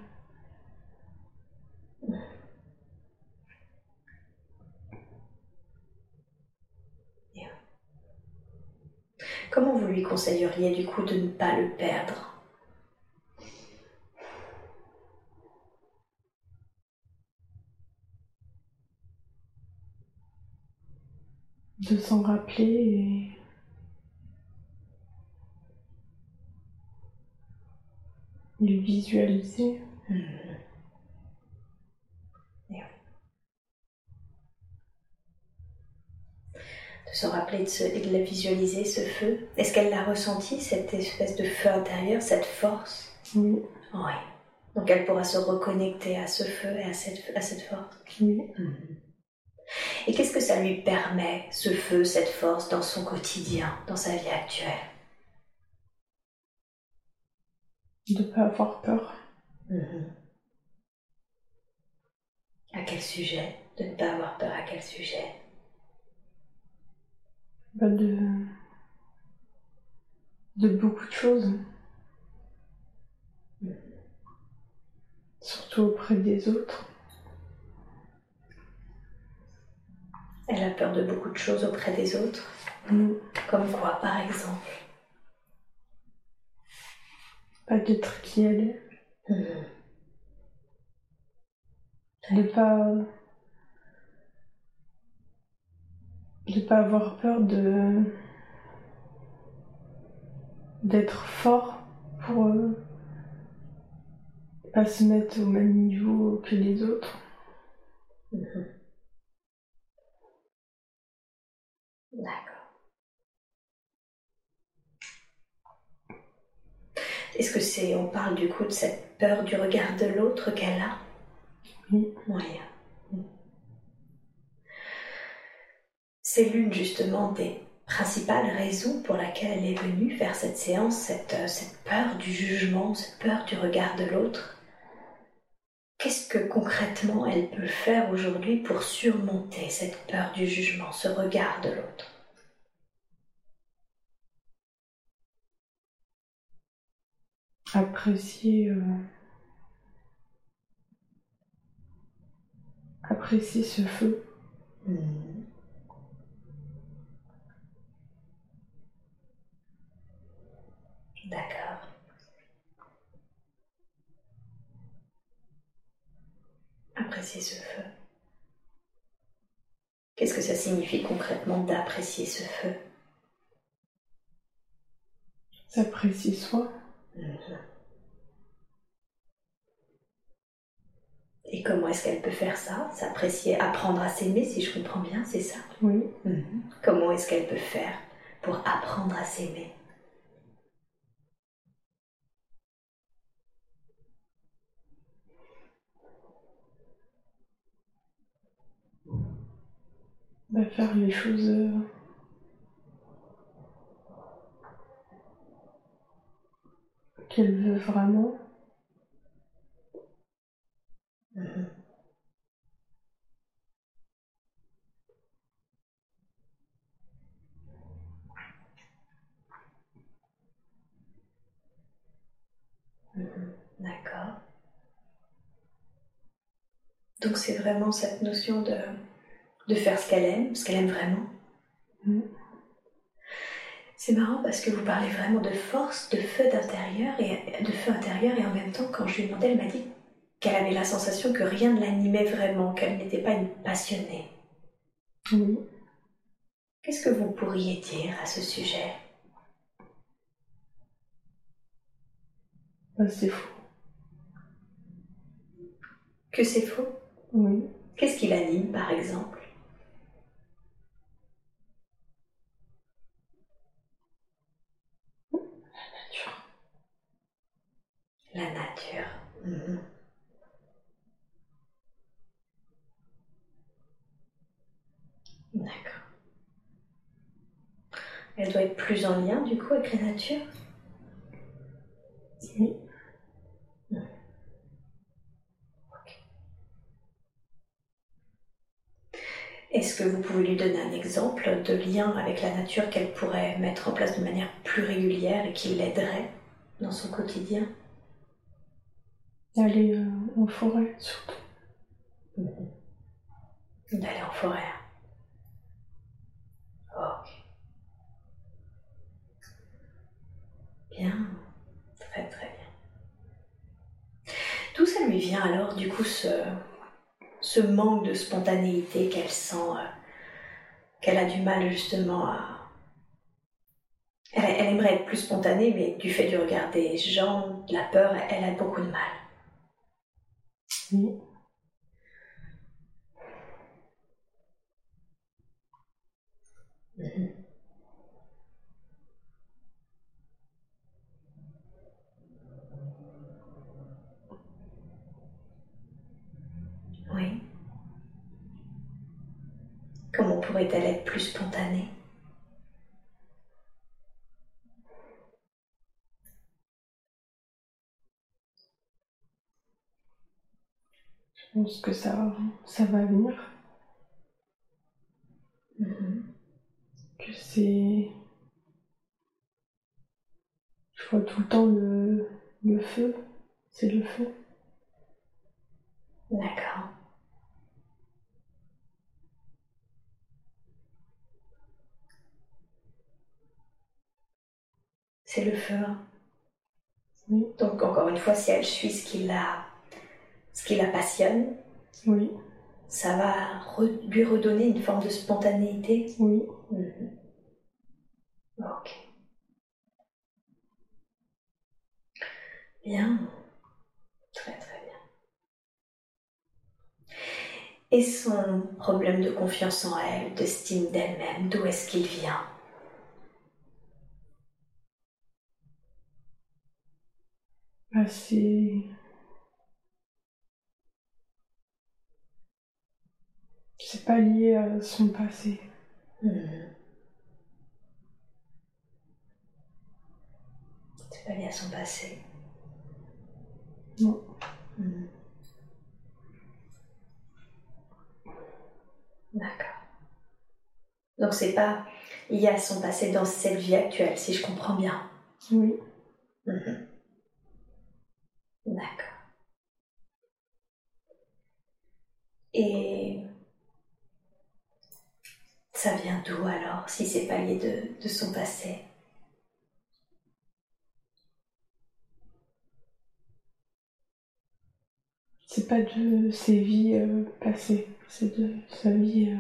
Comment vous lui conseilleriez du coup de ne pas le perdre? De s'en rappeler et. le visualiser. Mhm. Et oui. De se rappeler de ce, et de la visualiser, ce feu? Est-ce qu'elle l'a ressenti, cette espèce de feu intérieur, cette force? Oui, Oui. Donc elle pourra se reconnecter à ce feu et à cette, à cette force? oui. Et qu'est-ce que ça lui permet, ce feu, cette force, dans son quotidien, dans sa vie actuelle? De pas avoir peur. À quel sujet? De ne pas avoir peur à quel sujet? Bah de. de beaucoup de choses. Surtout auprès des autres. Elle a peur de beaucoup de choses auprès des autres. Mm. Comme quoi, par exemple Pas d'être qui elle est. Mhm. De pas. De pas avoir peur de. d'être fort pour. euh, pas se mettre au même niveau que les autres. Mhm. D'accord. Est-ce que c'est, on parle du coup de cette peur du regard de l'autre qu'elle a? Oui. Oui. C'est l'une justement des principales raisons pour laquelle elle est venue faire cette séance, cette, euh, cette peur du jugement, cette peur du regard de l'autre. Qu'est-ce que concrètement elle peut faire aujourd'hui pour surmonter cette peur du jugement, ce regard de l'autre? Apprécier. euh, apprécier ce feu. Mhm. D'accord. Apprécier ce feu. Qu'est-ce que ça signifie concrètement d'apprécier ce feu? S'apprécier soi. Mhm. Et comment est-ce qu'elle peut faire ça? S'apprécier, apprendre à s'aimer, si je comprends bien, c'est ça? Oui. Mhm. Comment est-ce qu'elle peut faire pour apprendre à s'aimer? Bah, faire les choses. euh, qu'elle veut vraiment. Mhm. D'accord. Donc c'est vraiment cette notion de, de faire ce qu'elle aime, ce qu'elle aime vraiment. Mhm. C'est marrant parce que vous parlez vraiment de force, de feu d'intérieur et de feu intérieur et en même temps quand je lui ai demandé, elle m'a dit qu'elle avait la sensation que rien ne l'animait vraiment, qu'elle n'était pas une passionnée. Qu'est-ce que vous pourriez dire à ce sujet? Bah, c'est faux. Que c'est faux Oui. Qu'est-ce qui l'anime par exemple? La nature. Mhm. D'accord. Elle doit être plus en lien du coup avec la nature? Oui. Est-ce que vous pouvez lui donner un exemple de lien avec la nature qu'elle pourrait mettre en place de manière plus régulière et qui l'aiderait dans son quotidien? Aller euh, en forêt, surtout. D'aller en forêt. Ok. Bien. Très très bien. D'où ça lui vient alors du coup ce, ce manque de spontanéité qu'elle sent, euh, qu'elle a du mal justement à... Elle, elle aimerait être plus spontanée, mais du fait du regard des gens, de la peur, elle a beaucoup de mal. Oui. Comment pourrait-elle être plus spontanée? Je pense que ça, ça va venir. Mhm. Que c'est. Je vois tout le temps le, le feu. C'est le feu. D'accord. C'est le feu. hein. Oui. Donc encore une fois, si elle suit ce qui la, ce qui la passionne, Oui. ça va re- lui redonner une forme de spontanéité. Oui. Mhm. Ok. Bien. Très très bien. Et son problème de confiance en elle, d'estime d'elle-même, d'où est-ce qu'il vient? Bah, c'est. C'est pas lié à son passé. Mhm. C'est pas lié à son passé. Non. Mhm. D'accord. Donc c'est pas lié à son passé dans cette vie actuelle, si je comprends bien. Oui. Mhm. D'accord. Et ça vient d'où alors, si c'est pas lié de, de son passé? C'est pas de ses vies euh, passées. C'est de sa vie. euh,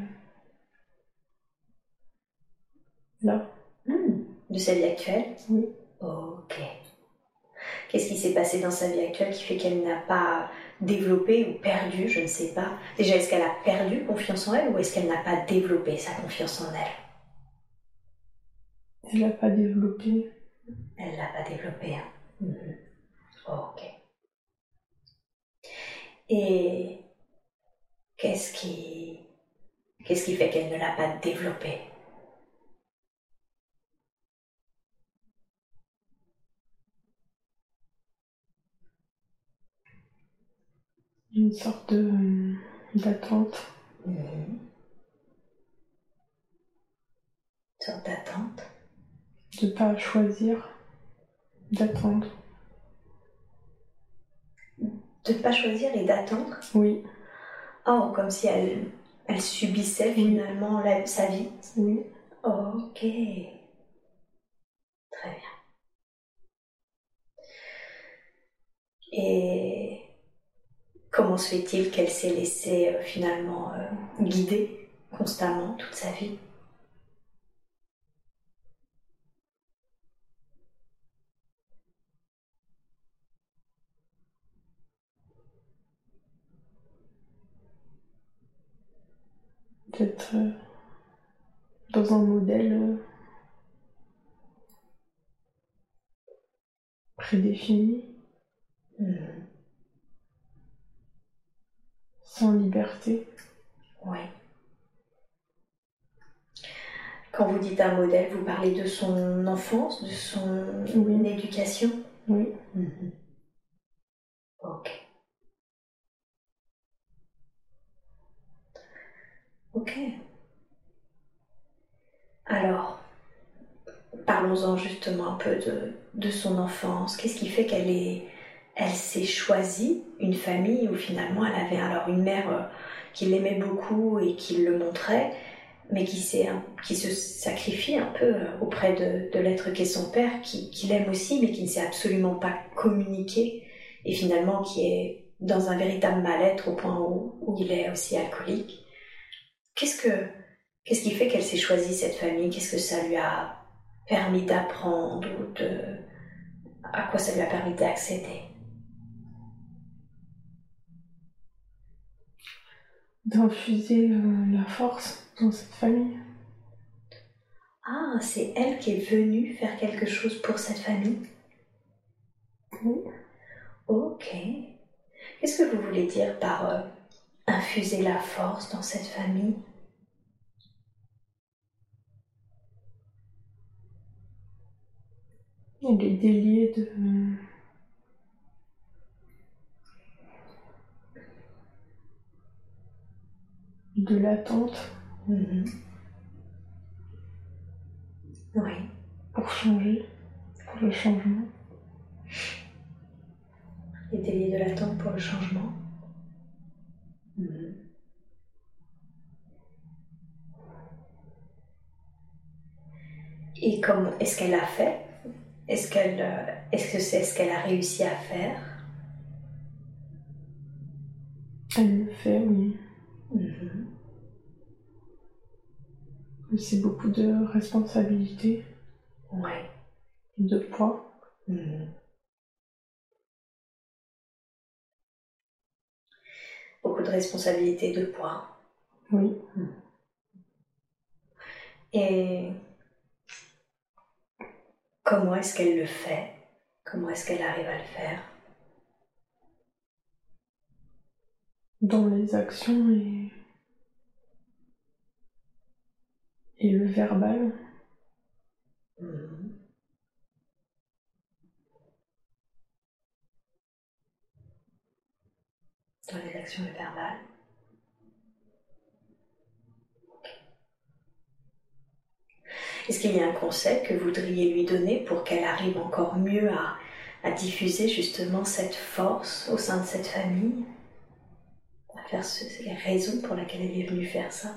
Là. Hmm, De sa vie actuelle? Oui. Ok. Qu'est-ce qui s'est passé dans sa vie actuelle qui fait qu'elle n'a pas développé ou perdu, je ne sais pas. Déjà, est-ce qu'elle a perdu confiance en elle ou est-ce qu'elle n'a pas développé sa confiance en elle? Elle l'a pas développé. Elle l'a pas développé. hein. Mhm. Ok. Et qu'est-ce qui, qu'est-ce qui fait qu'elle ne l'a pas développé? Une sorte de d'attente. Mhm. Une sorte d'attente. De pas choisir, d'attendre. De ne pas choisir et d'attendre? Oui, Oh, comme si elle, elle subissait finalement la- sa vie. oui. Ok. Très bien. Et comment se fait-il qu'elle s'est laissée euh, finalement euh, guider constamment toute sa vie? D'être euh, dans un modèle prédéfini, Mhm. Sans liberté. Oui. Quand vous dites un modèle, vous parlez de son enfance, de son Oui. éducation Oui, Mhm. Ok. Ok. Alors, parlons-en justement un peu de, de son enfance. Qu'est-ce qui fait qu'elle est, elle s'est choisie une famille où finalement elle avait alors une mère euh, qui l'aimait beaucoup et qui le montrait, mais qui, qui se sacrifie un peu euh, auprès de, l'être qu'est son père, qui, qui l'aime aussi, mais qui ne sait absolument pas communiquer et finalement qui est dans un véritable mal-être au point où, où il est aussi alcoolique. Qu'est-ce que qu'est-ce qui fait qu'elle s'est choisie cette famille? Qu'est-ce que ça lui a permis d'apprendre ou de à quoi ça lui a permis d'accéder? D'infuser euh, la force dans cette famille. Ah, c'est elle qui est venue faire quelque chose pour cette famille? Oui. Ok. Qu'est-ce que vous voulez dire par euh, infuser la force dans cette famille? Elle est déliée de. De l'attente Mhm. Oui. pour changer, pour le changement. Les délais de l'attente pour le changement. Mhm. Et comment est-ce qu'elle a fait? Est-ce qu'elle, euh, est-ce que c'est ce qu'elle a réussi à faire? Elle le fait, oui. Mhm. C'est beaucoup de responsabilités, Ouais. de poids. Mhm. Beaucoup de responsabilités de poids. Oui. Et comment est-ce qu'elle le fait? Comment est-ce qu'elle arrive à le faire? Dans les actions et. Et le verbal. Dans les actions et verbales. Est-ce qu'il y a un conseil que vous voudriez lui donner pour qu'elle arrive encore mieux à, diffuser justement cette force au sein de cette famille? À faire ce, c'est la raison pour laquelle elle est venue faire ça?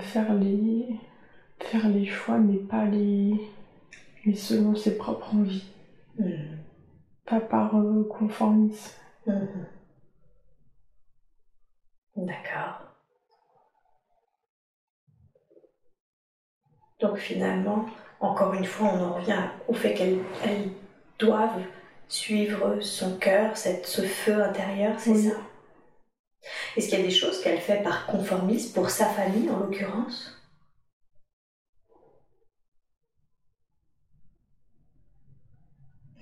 Faire les. faire les choix, mais pas les. mais selon ses propres envies. Mhm. Pas par euh, conformisme. Mhm. D'accord. Donc finalement, encore une fois, on en revient au fait qu'elles elles doivent suivre son cœur, cette, ce feu intérieur, c'est Oui. ça? Est-ce qu'il y a des choses qu'elle fait par conformisme pour sa famille en l'occurrence?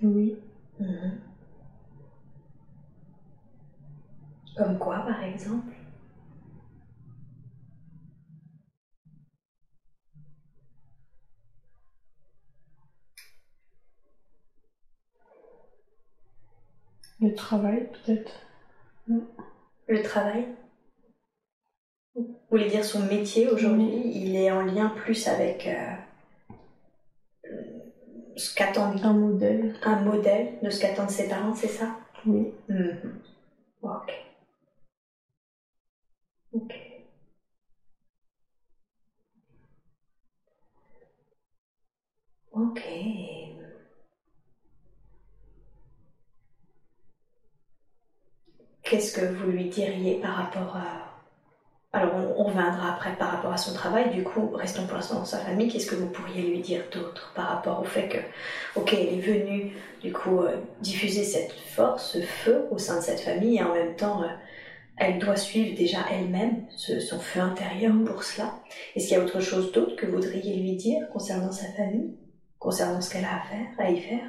Oui. Mhm. Comme quoi, par exemple? Le travail, peut-être? Le travail Vous voulez dire son métier aujourd'hui, il est en lien plus avec euh, ce qu'attendent Un modèle. un modèle de ce qu'attendent ses parents, c'est ça? Oui. Mhm. Ok. Ok. Ok. Qu'est-ce que vous lui diriez par rapport à... Alors on, reviendra après par rapport à son travail, du coup restons pour l'instant dans sa famille, qu'est-ce que vous pourriez lui dire d'autre par rapport au fait que, ok, elle est venue du coup euh, diffuser cette force, ce feu au sein de cette famille et en même temps euh, elle doit suivre déjà elle-même son feu intérieur pour cela. Est-ce qu'il y a autre chose d'autre que vous voudriez lui dire concernant sa famille, concernant ce qu'elle a à faire, à y faire?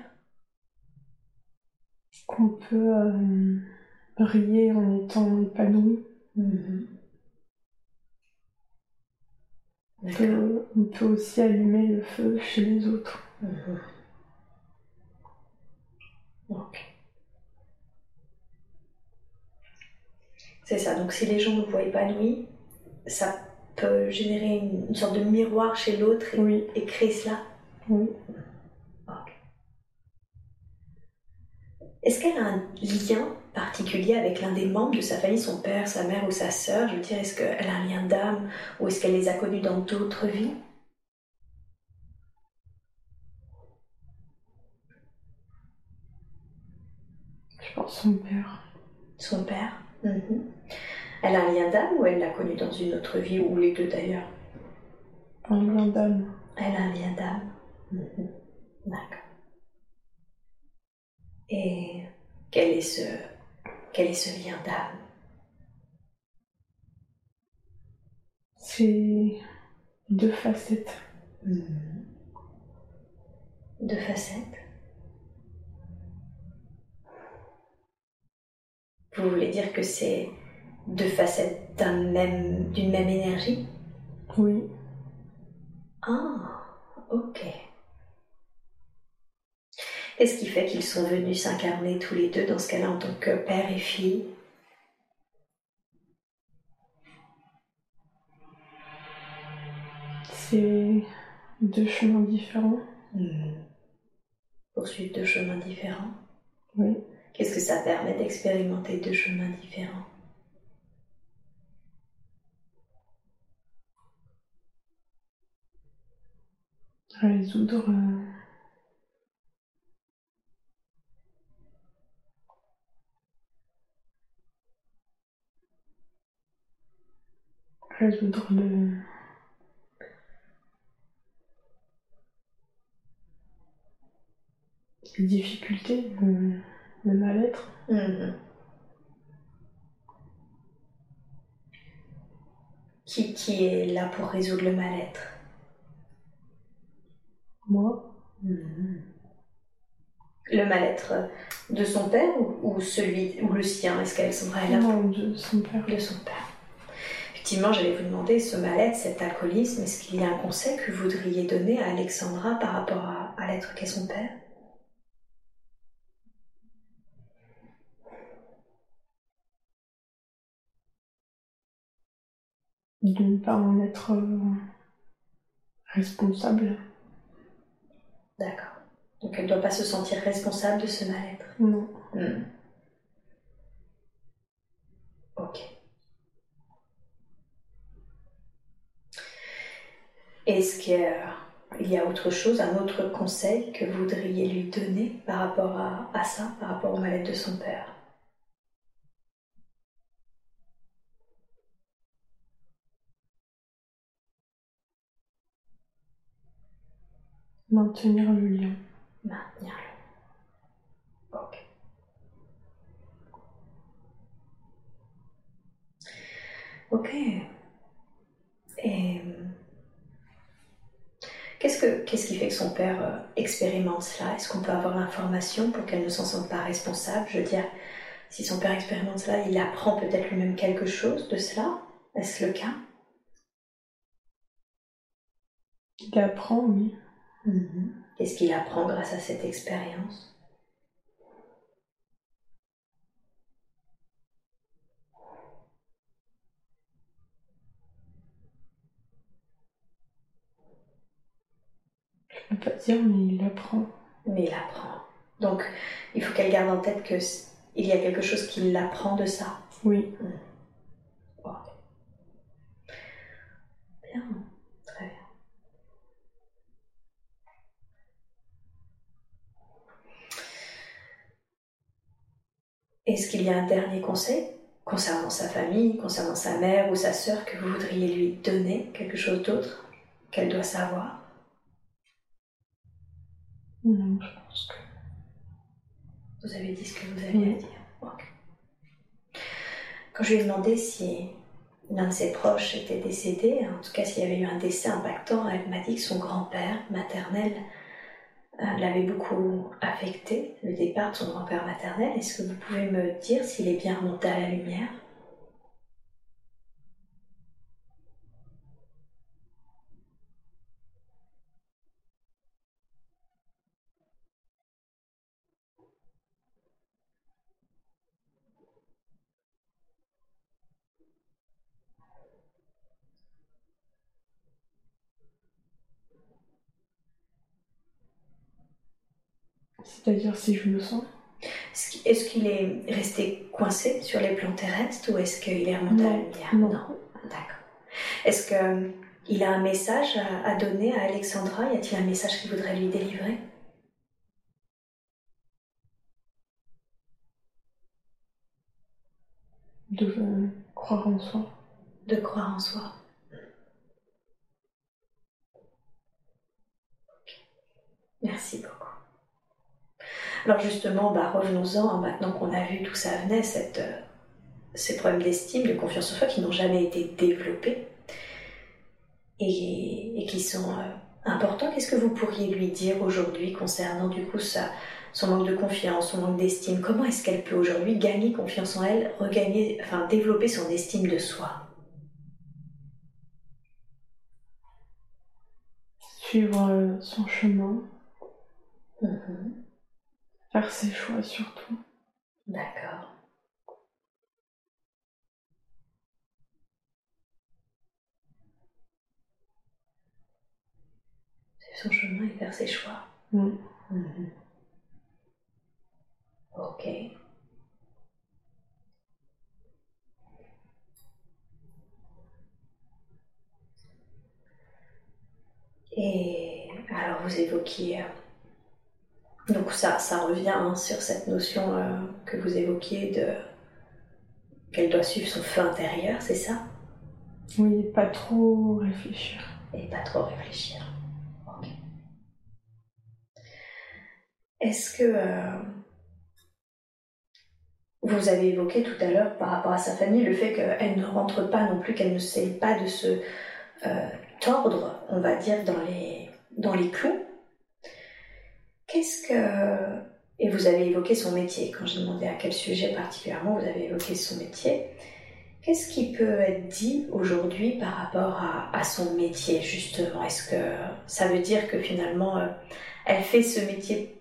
Qu'on peut euh, briller en étant épanoui. On peut, on peut aussi allumer le feu chez les autres. Mhm. C'est ça, donc si les gens nous voient épanouis, ça peut générer une, une sorte de miroir chez l'autre et, Oui, et créer cela. oui. Est-ce qu'elle a un lien particulier avec l'un des membres de sa famille, son père, sa mère ou sa sœur Je veux dire, est-ce qu'elle a un lien d'âme ou est-ce qu'elle les a connus dans d'autres vies? Je pense son père. Son père? Mhm. Elle a un lien d'âme ou elle l'a connu dans une autre vie ou les deux d'ailleurs? Un lien d'âme. Elle a un lien d'âme. Mhm. D'accord. Et quel est ce, quel est ce lien d'âme? C'est deux facettes. Mhm. Deux facettes? Vous voulez dire que c'est deux facettes d'un même, d'une même énergie? Oui, Ah, ok. Qu'est-ce qui fait qu'ils sont venus s'incarner tous les deux dans ce cas-là en tant que père et fille? C'est deux chemins différents. Poursuivre deux chemins différents? Oui, Qu'est-ce que ça permet d'expérimenter deux chemins différents? Résoudre euh, résoudre le les difficultés, le, le mal-être. Mhm. Qui, qui est là pour résoudre le mal-être? Moi, Mhm. Le mal-être de son père ou, ou celui ou le sien? Est-ce qu'Alexandra est là? Non, de son père. de son père. Effectivement, j'allais vous demander, ce mal-être, cet alcoolisme, est-ce qu'il y a un conseil que vous voudriez donner à Alexandra par rapport à, à l'être qu'est son père? De ne pas en être euh, responsable. D'accord. Donc elle ne doit pas se sentir responsable de ce mal-être? Non. Hmm. Ok. Est-ce qu'il y a- autre chose, un autre conseil que vous voudriez lui donner par rapport à, à ça, par rapport au mal-être de son père? Maintenir le lien. Maintenir-le. Ok. Ok. Et qu'est-ce que, qu'est-ce qui fait que son père euh, expérimente cela? Est-ce qu'on peut avoir l'information pour qu'elle ne s'en sente pas responsable? Je veux dire, si son père expérimente cela, il apprend peut-être lui-même quelque chose de cela? Est-ce le cas? Il apprend, oui. Mhm. Qu'est-ce qu'il apprend grâce à cette expérience? Je peux pas dire, mais il apprend. Mais il apprend. Donc, il faut qu'elle garde en tête que il y a quelque chose qui l'apprend de ça. Oui. Bien, très bien. Est-ce qu'il y a un dernier conseil concernant sa famille, concernant sa mère ou sa sœur que vous voudriez lui donner, quelque chose d'autre qu'elle doit savoir? Non, je pense que. Vous avez dit ce que vous aviez à dire. Quand je lui ai demandé si l'un de ses proches était décédé, en tout cas s'il y avait eu un décès impactant, elle m'a dit que son grand-père maternel euh, l'avait beaucoup affecté, le départ de son grand-père maternel. Est-ce que vous pouvez me dire s'il est bien remonté à la lumière? C'est-à-dire si je le sens. Est-ce qu'il est resté coincé sur les plans terrestres ou est-ce qu'il est remonté à la lumière Non. D'accord. Est-ce qu'il a un message à, à donner à Alexandra? Y a-t-il un message qu'il voudrait lui délivrer? De euh, croire en soi. De croire en soi. Merci beaucoup. Alors justement, bah, revenons-en, hein, maintenant qu'on a vu d'où ça venait, cette, euh, ces problèmes d'estime, de confiance en soi qui n'ont jamais été développés et, et qui sont euh, importants. Qu'est-ce que vous pourriez lui dire aujourd'hui concernant du coup ça, son manque de confiance, son manque d'estime? Comment est-ce qu'elle peut aujourd'hui gagner confiance en elle, regagner, enfin développer son estime de soi? Suivre euh, son chemin. Mhm. Faire ses choix surtout. D'accord. Suivre son chemin et faire ses choix. Mm. Mhm. Ok. Et alors vous évoquiez, euh, donc ça, ça revient hein, sur cette notion euh, que vous évoquiez de qu'elle doit suivre son feu intérieur, c'est ça? Oui, pas trop réfléchir. Et pas trop réfléchir. Ok. Est-ce que euh, vous avez évoqué tout à l'heure par rapport à sa famille le fait qu'elle ne rentre pas non plus, qu'elle ne sait pas de se euh, tordre, on va dire, dans les, dans les clous? Qu'est-ce que... Et vous avez évoqué son métier. Quand j'ai demandé à quel sujet particulièrement, vous avez évoqué son métier. Qu'est-ce qui peut être dit aujourd'hui par rapport à, son métier, justement? Est-ce que ça veut dire que finalement, euh, elle fait ce métier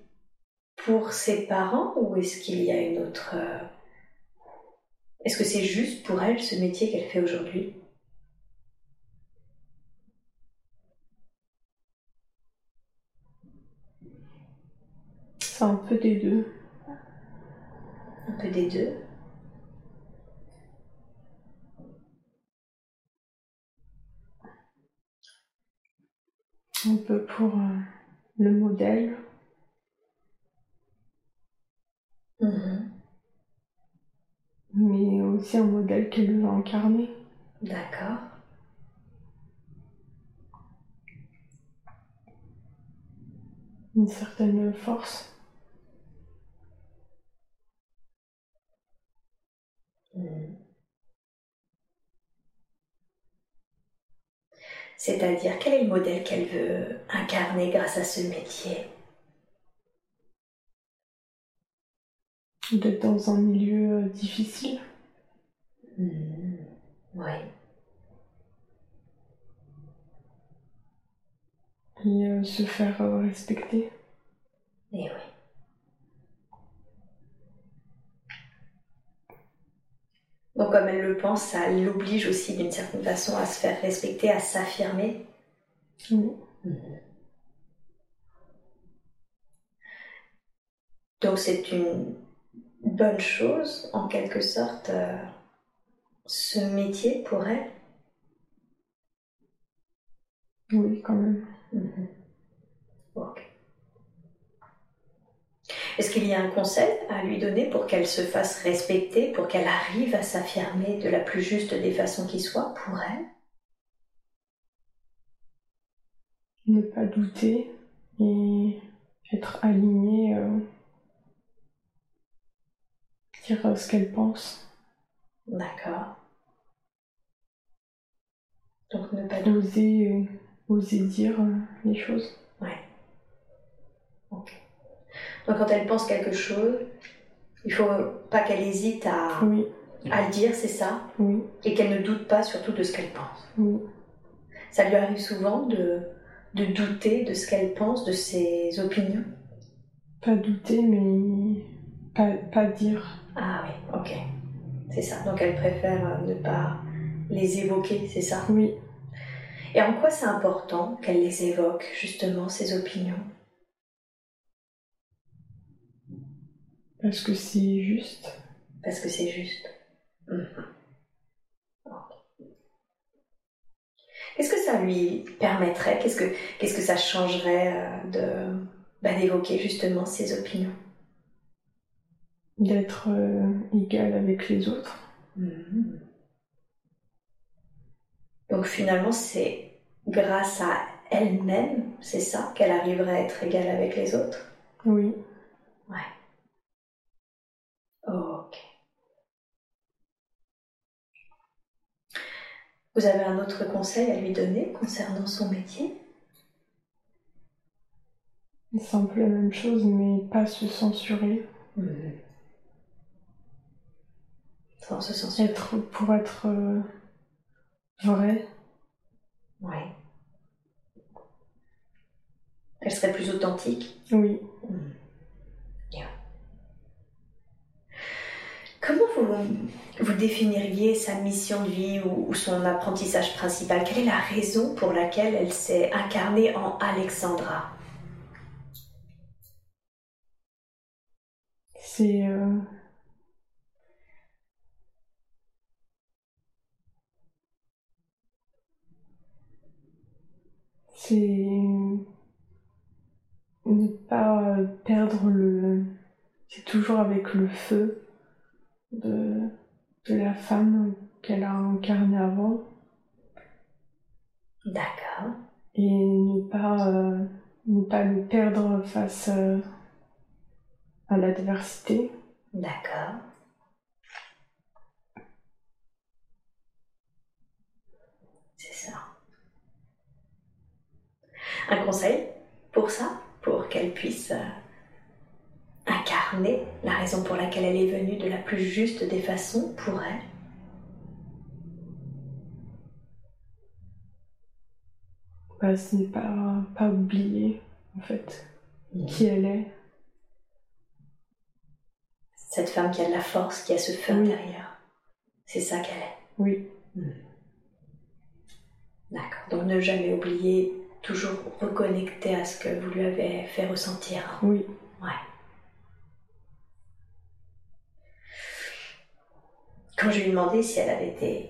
pour ses parents ou est-ce qu'il y a une autre... euh, Est-ce que c'est juste pour elle ce métier qu'elle fait aujourd'hui? C'est un peu des deux. Un peu des deux. Un peu pour euh, le modèle. Mhm. mais aussi un modèle qu'elle veut incarner. D'accord. Une certaine force. C'est-à-dire, quel est le modèle qu'elle veut incarner grâce à ce métier D'être dans un milieu euh, difficile. Hmm, Oui. Et euh, se faire euh, respecter. Et oui. Donc comme elle le pense, ça l'oblige aussi d'une certaine façon à se faire respecter, à s'affirmer. Donc c'est une bonne chose, en quelque sorte, euh, ce métier pour elle. Oui, quand même. Mhm. Ok. Est-ce qu'il y a un conseil à lui donner pour qu'elle se fasse respecter, pour qu'elle arrive à s'affirmer de la plus juste des façons qui soient pour elle? Ne pas douter et être alignée. euh, dire euh, ce qu'elle pense. D'accord. Donc ne pas douter. Oser, euh, oser dire les choses. Ouais. Ok. Donc quand elle pense quelque chose, il faut pas qu'elle hésite à, Oui, à le dire, c'est ça? Oui, Et qu'elle ne doute pas surtout de ce qu'elle pense. oui. Ça lui arrive souvent de, de douter de ce qu'elle pense, de ses opinions? Pas douter, mais pas, pas dire. Ah oui, ok. C'est ça. Donc elle préfère euh, ne pas les évoquer, c'est ça? Oui, Et en quoi c'est important qu'elle les évoque, justement, ses opinions? Parce que c'est juste. Parce que c'est juste. Mhm. Qu'est-ce que ça lui permettrait? Qu'est-ce que, qu'est-ce que ça changerait euh, de, bah, d'évoquer justement ses opinions? D'être euh, égal avec les autres. Mhm. Donc finalement, c'est grâce à elle-même, c'est ça, qu'elle arriverait à être égale avec les autres? Oui. Ouais. Ok. Vous avez un autre conseil à lui donner concernant son métier? C'est un peu la même chose, mais pas se censurer. Sans se censurer. Être, pour être euh, vrai. Ouais. Elle serait plus authentique? Oui. Bien. Comment vous, définiriez sa mission de vie ou, ou son apprentissage principal? Quelle est la raison pour laquelle elle s'est incarnée en Alexandra? C'est. euh, C'est ne pas euh, perdre le. C'est toujours avec le feu de, de la femme qu'elle a incarnée avant D'accord. et ne pas, euh, ne pas le perdre face euh, à l'adversité. D'accord. C'est ça. Un conseil pour ça, pour qu'elle puisse euh, incarner la raison pour laquelle elle est venue de la plus juste des façons pour elle. Bah, ce n'est pas, pas oublier en fait qui elle est. Cette femme qui a de la force, qui a ce feu Oui. intérieur. C'est ça qu'elle est. Oui, D'accord. Donc ne jamais oublier, toujours reconnecter à ce que vous lui avez fait ressentir. oui, Ouais. Quand je lui ai demandé si elle avait des,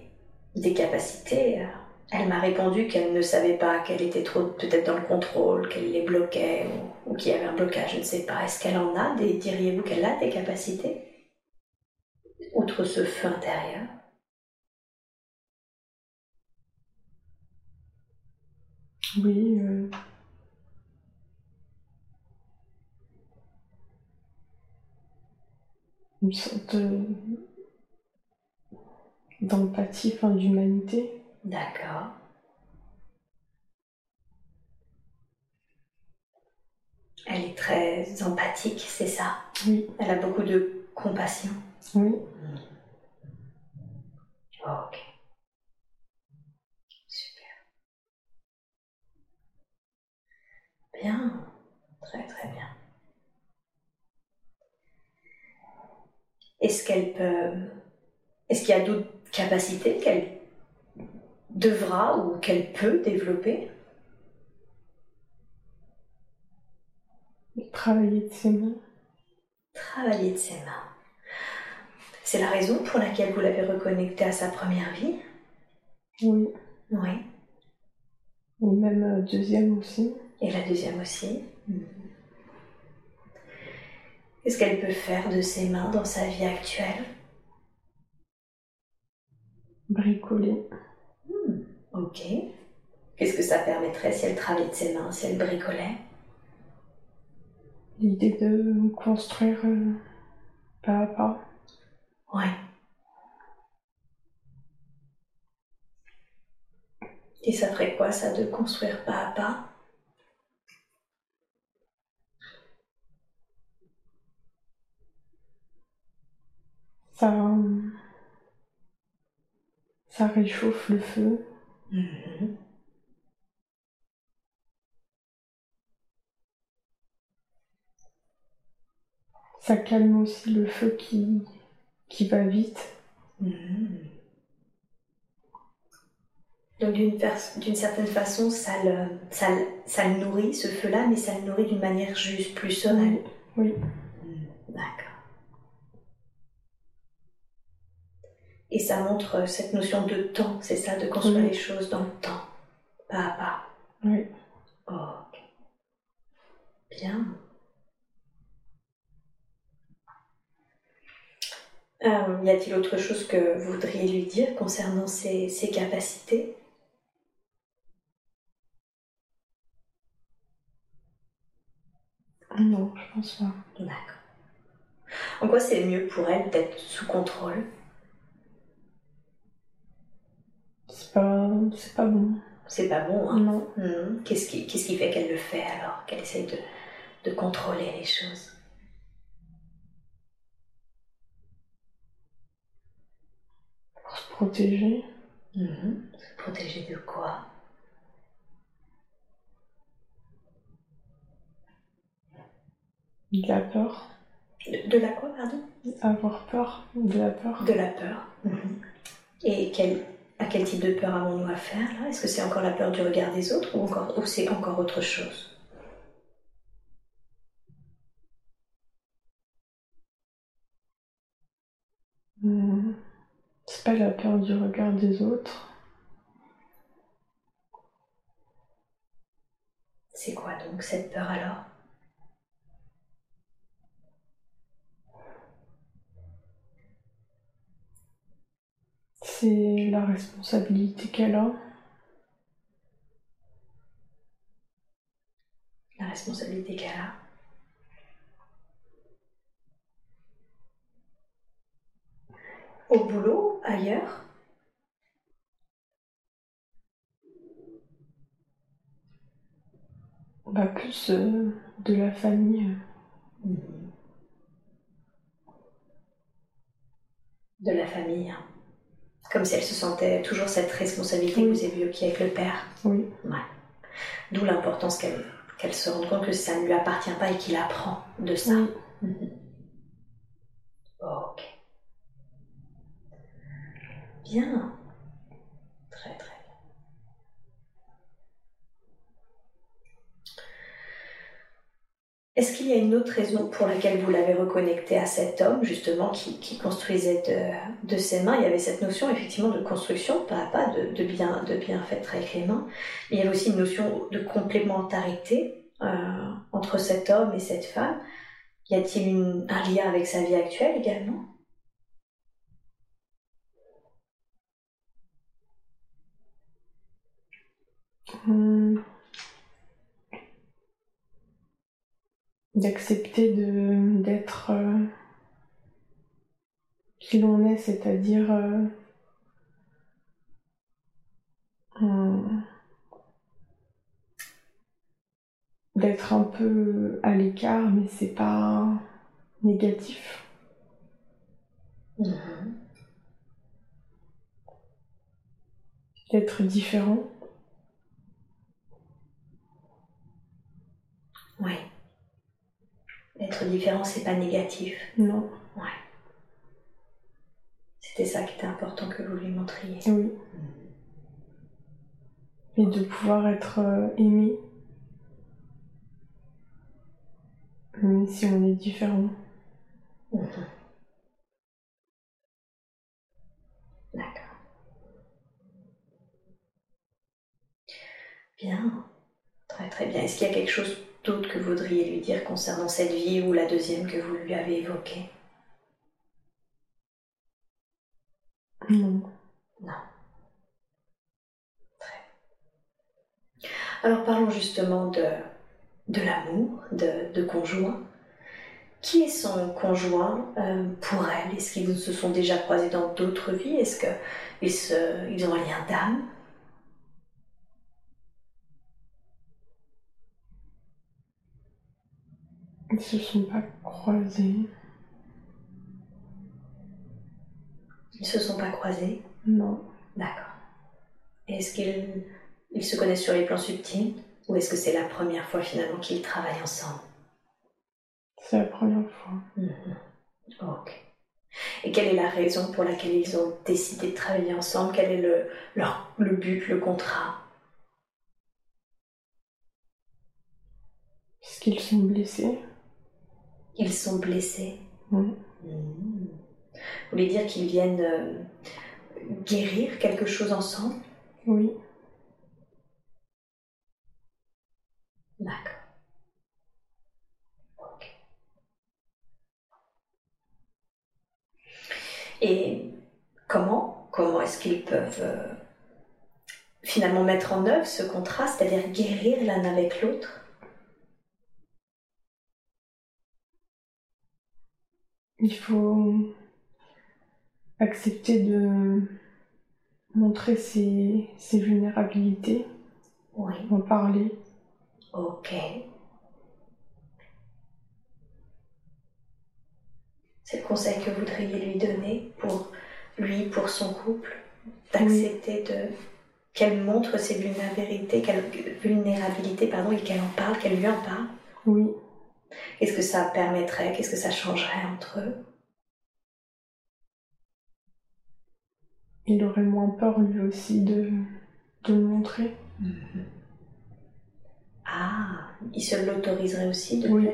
des capacités, euh, elle m'a répondu qu'elle ne savait pas, qu'elle était trop peut-être dans le contrôle, qu'elle les bloquait ou, qu'il y avait un blocage, je ne sais pas. Est-ce qu'elle en a des, diriez-vous qu'elle a des capacités? Outre ce feu intérieur oui. euh, Une sorte D'empathie, enfin d'humanité. D'accord. Elle est très empathique, c'est ça? Oui. Elle a beaucoup de compassion. Oui. Ok. Super. Bien. Très très bien. Est-ce qu'elle peut... Est-ce qu'il y a d'autres capacités qu'elle devra ou qu'elle peut développer Travailler de ses mains. Travailler de ses mains. C'est la raison pour laquelle vous l'avez reconnecté à sa première vie Oui. Oui. Et même euh, deuxième aussi. Et la deuxième aussi Qu'est-ce qu'elle peut faire de ses mains dans sa vie actuelle? Bricoler. Hmm, Ok. Qu'est-ce que ça permettrait si elle travaillait de ses mains, si elle bricolait? L'idée de construire euh, pas à pas. Ouais. Et ça ferait quoi ça de construire pas à pas? Ça, euh, ça réchauffe le feu. Ça calme aussi le feu qui, qui va vite. Donc d'une pers- d'une certaine façon, ça le, ça, le- ça le nourrit, ce feu-là, mais ça le nourrit d'une manière juste plus sereine. Oui. D'accord. Et ça montre euh, cette notion de temps, c'est ça, de construire Oui. les choses dans le temps, pas à pas. Oui. Ok. Bien. Euh, y a-t-il autre chose que vous voudriez lui dire concernant ses, ses capacités? Non, je pense pas. D'accord. En quoi c'est mieux pour elle d'être sous contrôle? C'est pas, c'est pas bon. C'est pas bon, hein Non. Hmm. Qu'est-ce qui, qu'est-ce qui fait qu'elle le fait alors? Qu'elle essaye de, de contrôler les choses? Pour se protéger. Mhm. Se protéger de quoi? De la peur. de, de la quoi, pardon? Avoir peur. De la peur. De la peur. Mhm. Et quel, à quel type de peur avons-nous affaire là? Est-ce que c'est encore la peur du regard des autres ou, encore, ou c'est encore autre chose? Hmm. C'est pas la peur du regard des autres. C'est quoi donc cette peur alors? C'est la responsabilité qu'elle a. La responsabilité qu'elle a Au boulot Ailleurs? Bah, plus euh, de la famille. Mhm. De la famille. Comme si elle se sentait toujours cette responsabilité que vous évoquiez avec le père. Oui. D'où l'importance qu'elle se rende compte que ça ne lui appartient pas et qu'il apprend de ça. Oui. Mhm. Ok. Bien. Très très bien. Est-ce qu'il y a une autre raison pour laquelle vous l'avez reconnecté à cet homme, justement, qui, construisait de, ses mains? Il y avait cette notion, effectivement, de construction, pas à pas, de, bien, de avec les mains. Mais il y avait aussi une notion de complémentarité euh, entre cet homme et cette femme. Y a-t-il un lien avec sa vie actuelle également? Hmm. D'accepter de d'être euh, qui l'on est, c'est-à-dire euh, d'être un peu à l'écart, mais c'est pas négatif. Mhm. D'être différent. Oui. Être différent, c'est pas négatif. Non. Ouais. C'était ça qui était important que vous lui montriez. Oui. Et de pouvoir être euh, aimé. Même si on est différent. Mhm. D'accord. Bien. Très très bien. Est-ce qu'il y a quelque chose d'autre que vous voudriez lui dire concernant cette vie ou la deuxième que vous lui avez évoquée Non. Non. Très. Alors parlons justement de, de l'amour, de, de conjoint. Qui est son conjoint euh, pour elle? Est-ce qu'ils se sont déjà croisés dans d'autres vies? Est-ce qu'ils ils ont un lien d'âme? Ils se sont pas croisés. Ils se sont pas croisés Non. D'accord. Est-ce qu'ils ils se connaissent sur les plans subtils Ou est-ce que c'est la première fois finalement qu'ils travaillent ensemble? C'est la première fois. Mhm. Ok. Et quelle est la raison pour laquelle ils ont décidé de travailler ensemble? Quel est le, leur, le but, le contrat? Parce qu'ils sont blessés. Ils sont blessés. Vous voulez dire qu'ils viennent euh, guérir quelque chose ensemble? Oui. D'accord. Ok. Et comment Comment est-ce qu'ils peuvent euh, finalement mettre en œuvre ce contrat, c'est-à-dire guérir l'un avec l'autre? Il faut accepter de montrer ses, ses vulnérabilités, Oui. en parler. Ok. C'est le conseil que vous voudriez lui donner pour lui, pour son couple, d'accepter de qu'elle montre ses vulnérabilités, qu'elle vulnérabilités pardon, et qu'elle en parle, qu'elle lui en parle? Oui. Qu'est-ce que ça permettrait Qu'est-ce que ça changerait entre eux? Il aurait moins peur lui aussi de, de le montrer. Ah, il se l'autoriserait aussi de Oui.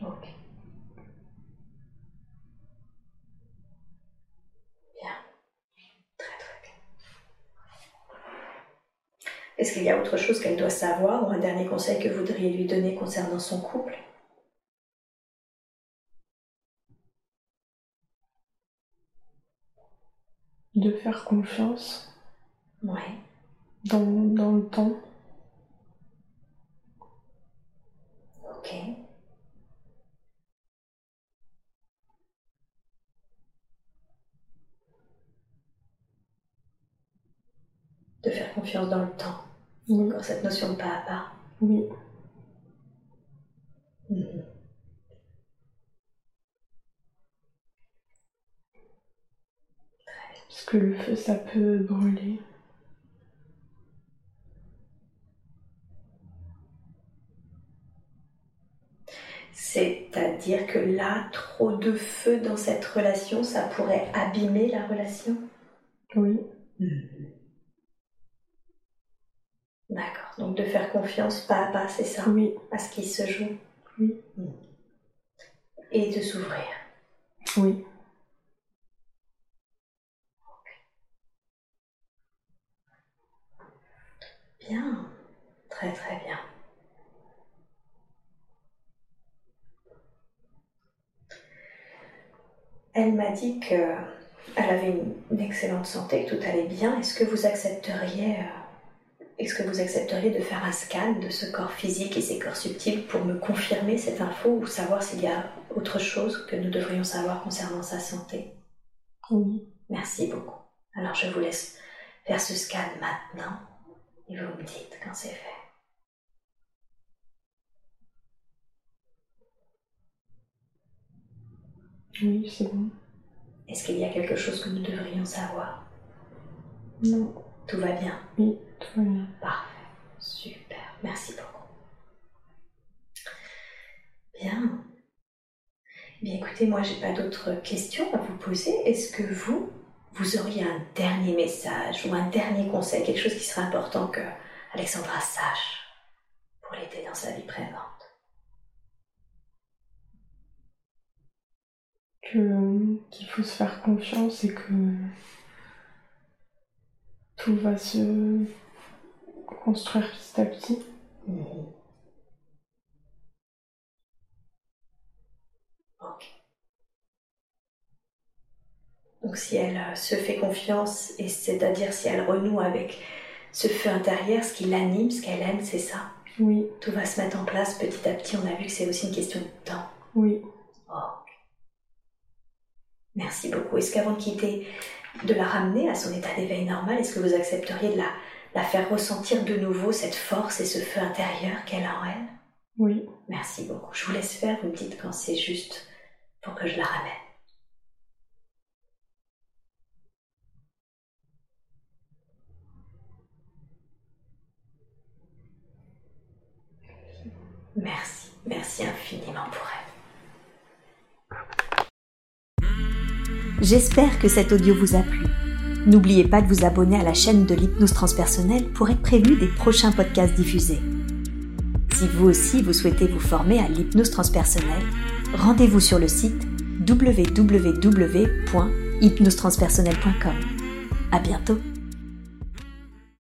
Ok. Bien. Très très bien. Est-ce qu'il y a autre chose qu'elle doit savoir ou un dernier conseil que vous voudriez lui donner concernant son couple? De faire confiance Oui. dans, dans le temps. Ok. De faire confiance dans le temps. Oui. Encore cette notion de pas à pas. Oui. Parce que le feu, ça peut brûler. C'est-à-dire que là, trop de feu dans cette relation, ça pourrait abîmer la relation? Oui. D'accord. Donc de faire confiance pas à pas, c'est ça? Oui. À ce qui se joue? Oui. Et de s'ouvrir? Oui. Bien. Très très bien. Elle m'a dit que elle avait une, une excellente santé, que tout allait bien. Est-ce que vous accepteriez, euh, est-ce que vous accepteriez de faire un scan de ce corps physique et ces corps subtils pour me confirmer cette info ou savoir s'il y a autre chose que nous devrions savoir concernant sa santé? Oui. Merci beaucoup. Alors je vous laisse faire ce scan maintenant et vous me dites quand c'est fait. Oui, c'est bon. Est-ce qu'il y a quelque chose que nous devrions savoir? Non. Tout va bien? Oui tout bien. Parfait. Super. Merci beaucoup. Bien. Bien écoutez, moi j'ai pas d'autres questions à vous poser. Est-ce que vous, vous auriez un dernier message ou un dernier conseil, quelque chose qui serait important que Alexandra sache pour l'aider dans sa vie présente que qu'il faut se faire confiance et que tout va se construire petit à petit. Ok. Donc si elle euh, se fait confiance, et c'est-à-dire si elle renoue avec ce feu intérieur, ce qui l'anime, ce qu'elle aime, c'est ça? Oui, Tout va se mettre en place petit à petit. On a vu que c'est aussi une question de temps. oui. Ok. Merci beaucoup. Est-ce qu'avant de quitter, de la ramener à son état d'éveil normal, est-ce que vous accepteriez de la, la faire ressentir de nouveau cette force et ce feu intérieur qu'elle a en elle Oui, Merci beaucoup. Je vous laisse faire, vous me dites quand c'est juste pour que je la ramène. Merci, merci infiniment pour elle. J'espère que cet audio vous a plu. N'oubliez pas de vous abonner à la chaîne de l'hypnose transpersonnelle pour être prévenu des prochains podcasts diffusés. Si vous aussi vous souhaitez vous former à l'hypnose transpersonnelle, rendez-vous sur le site www.hypnosetranspersonnelle.com. À bientôt.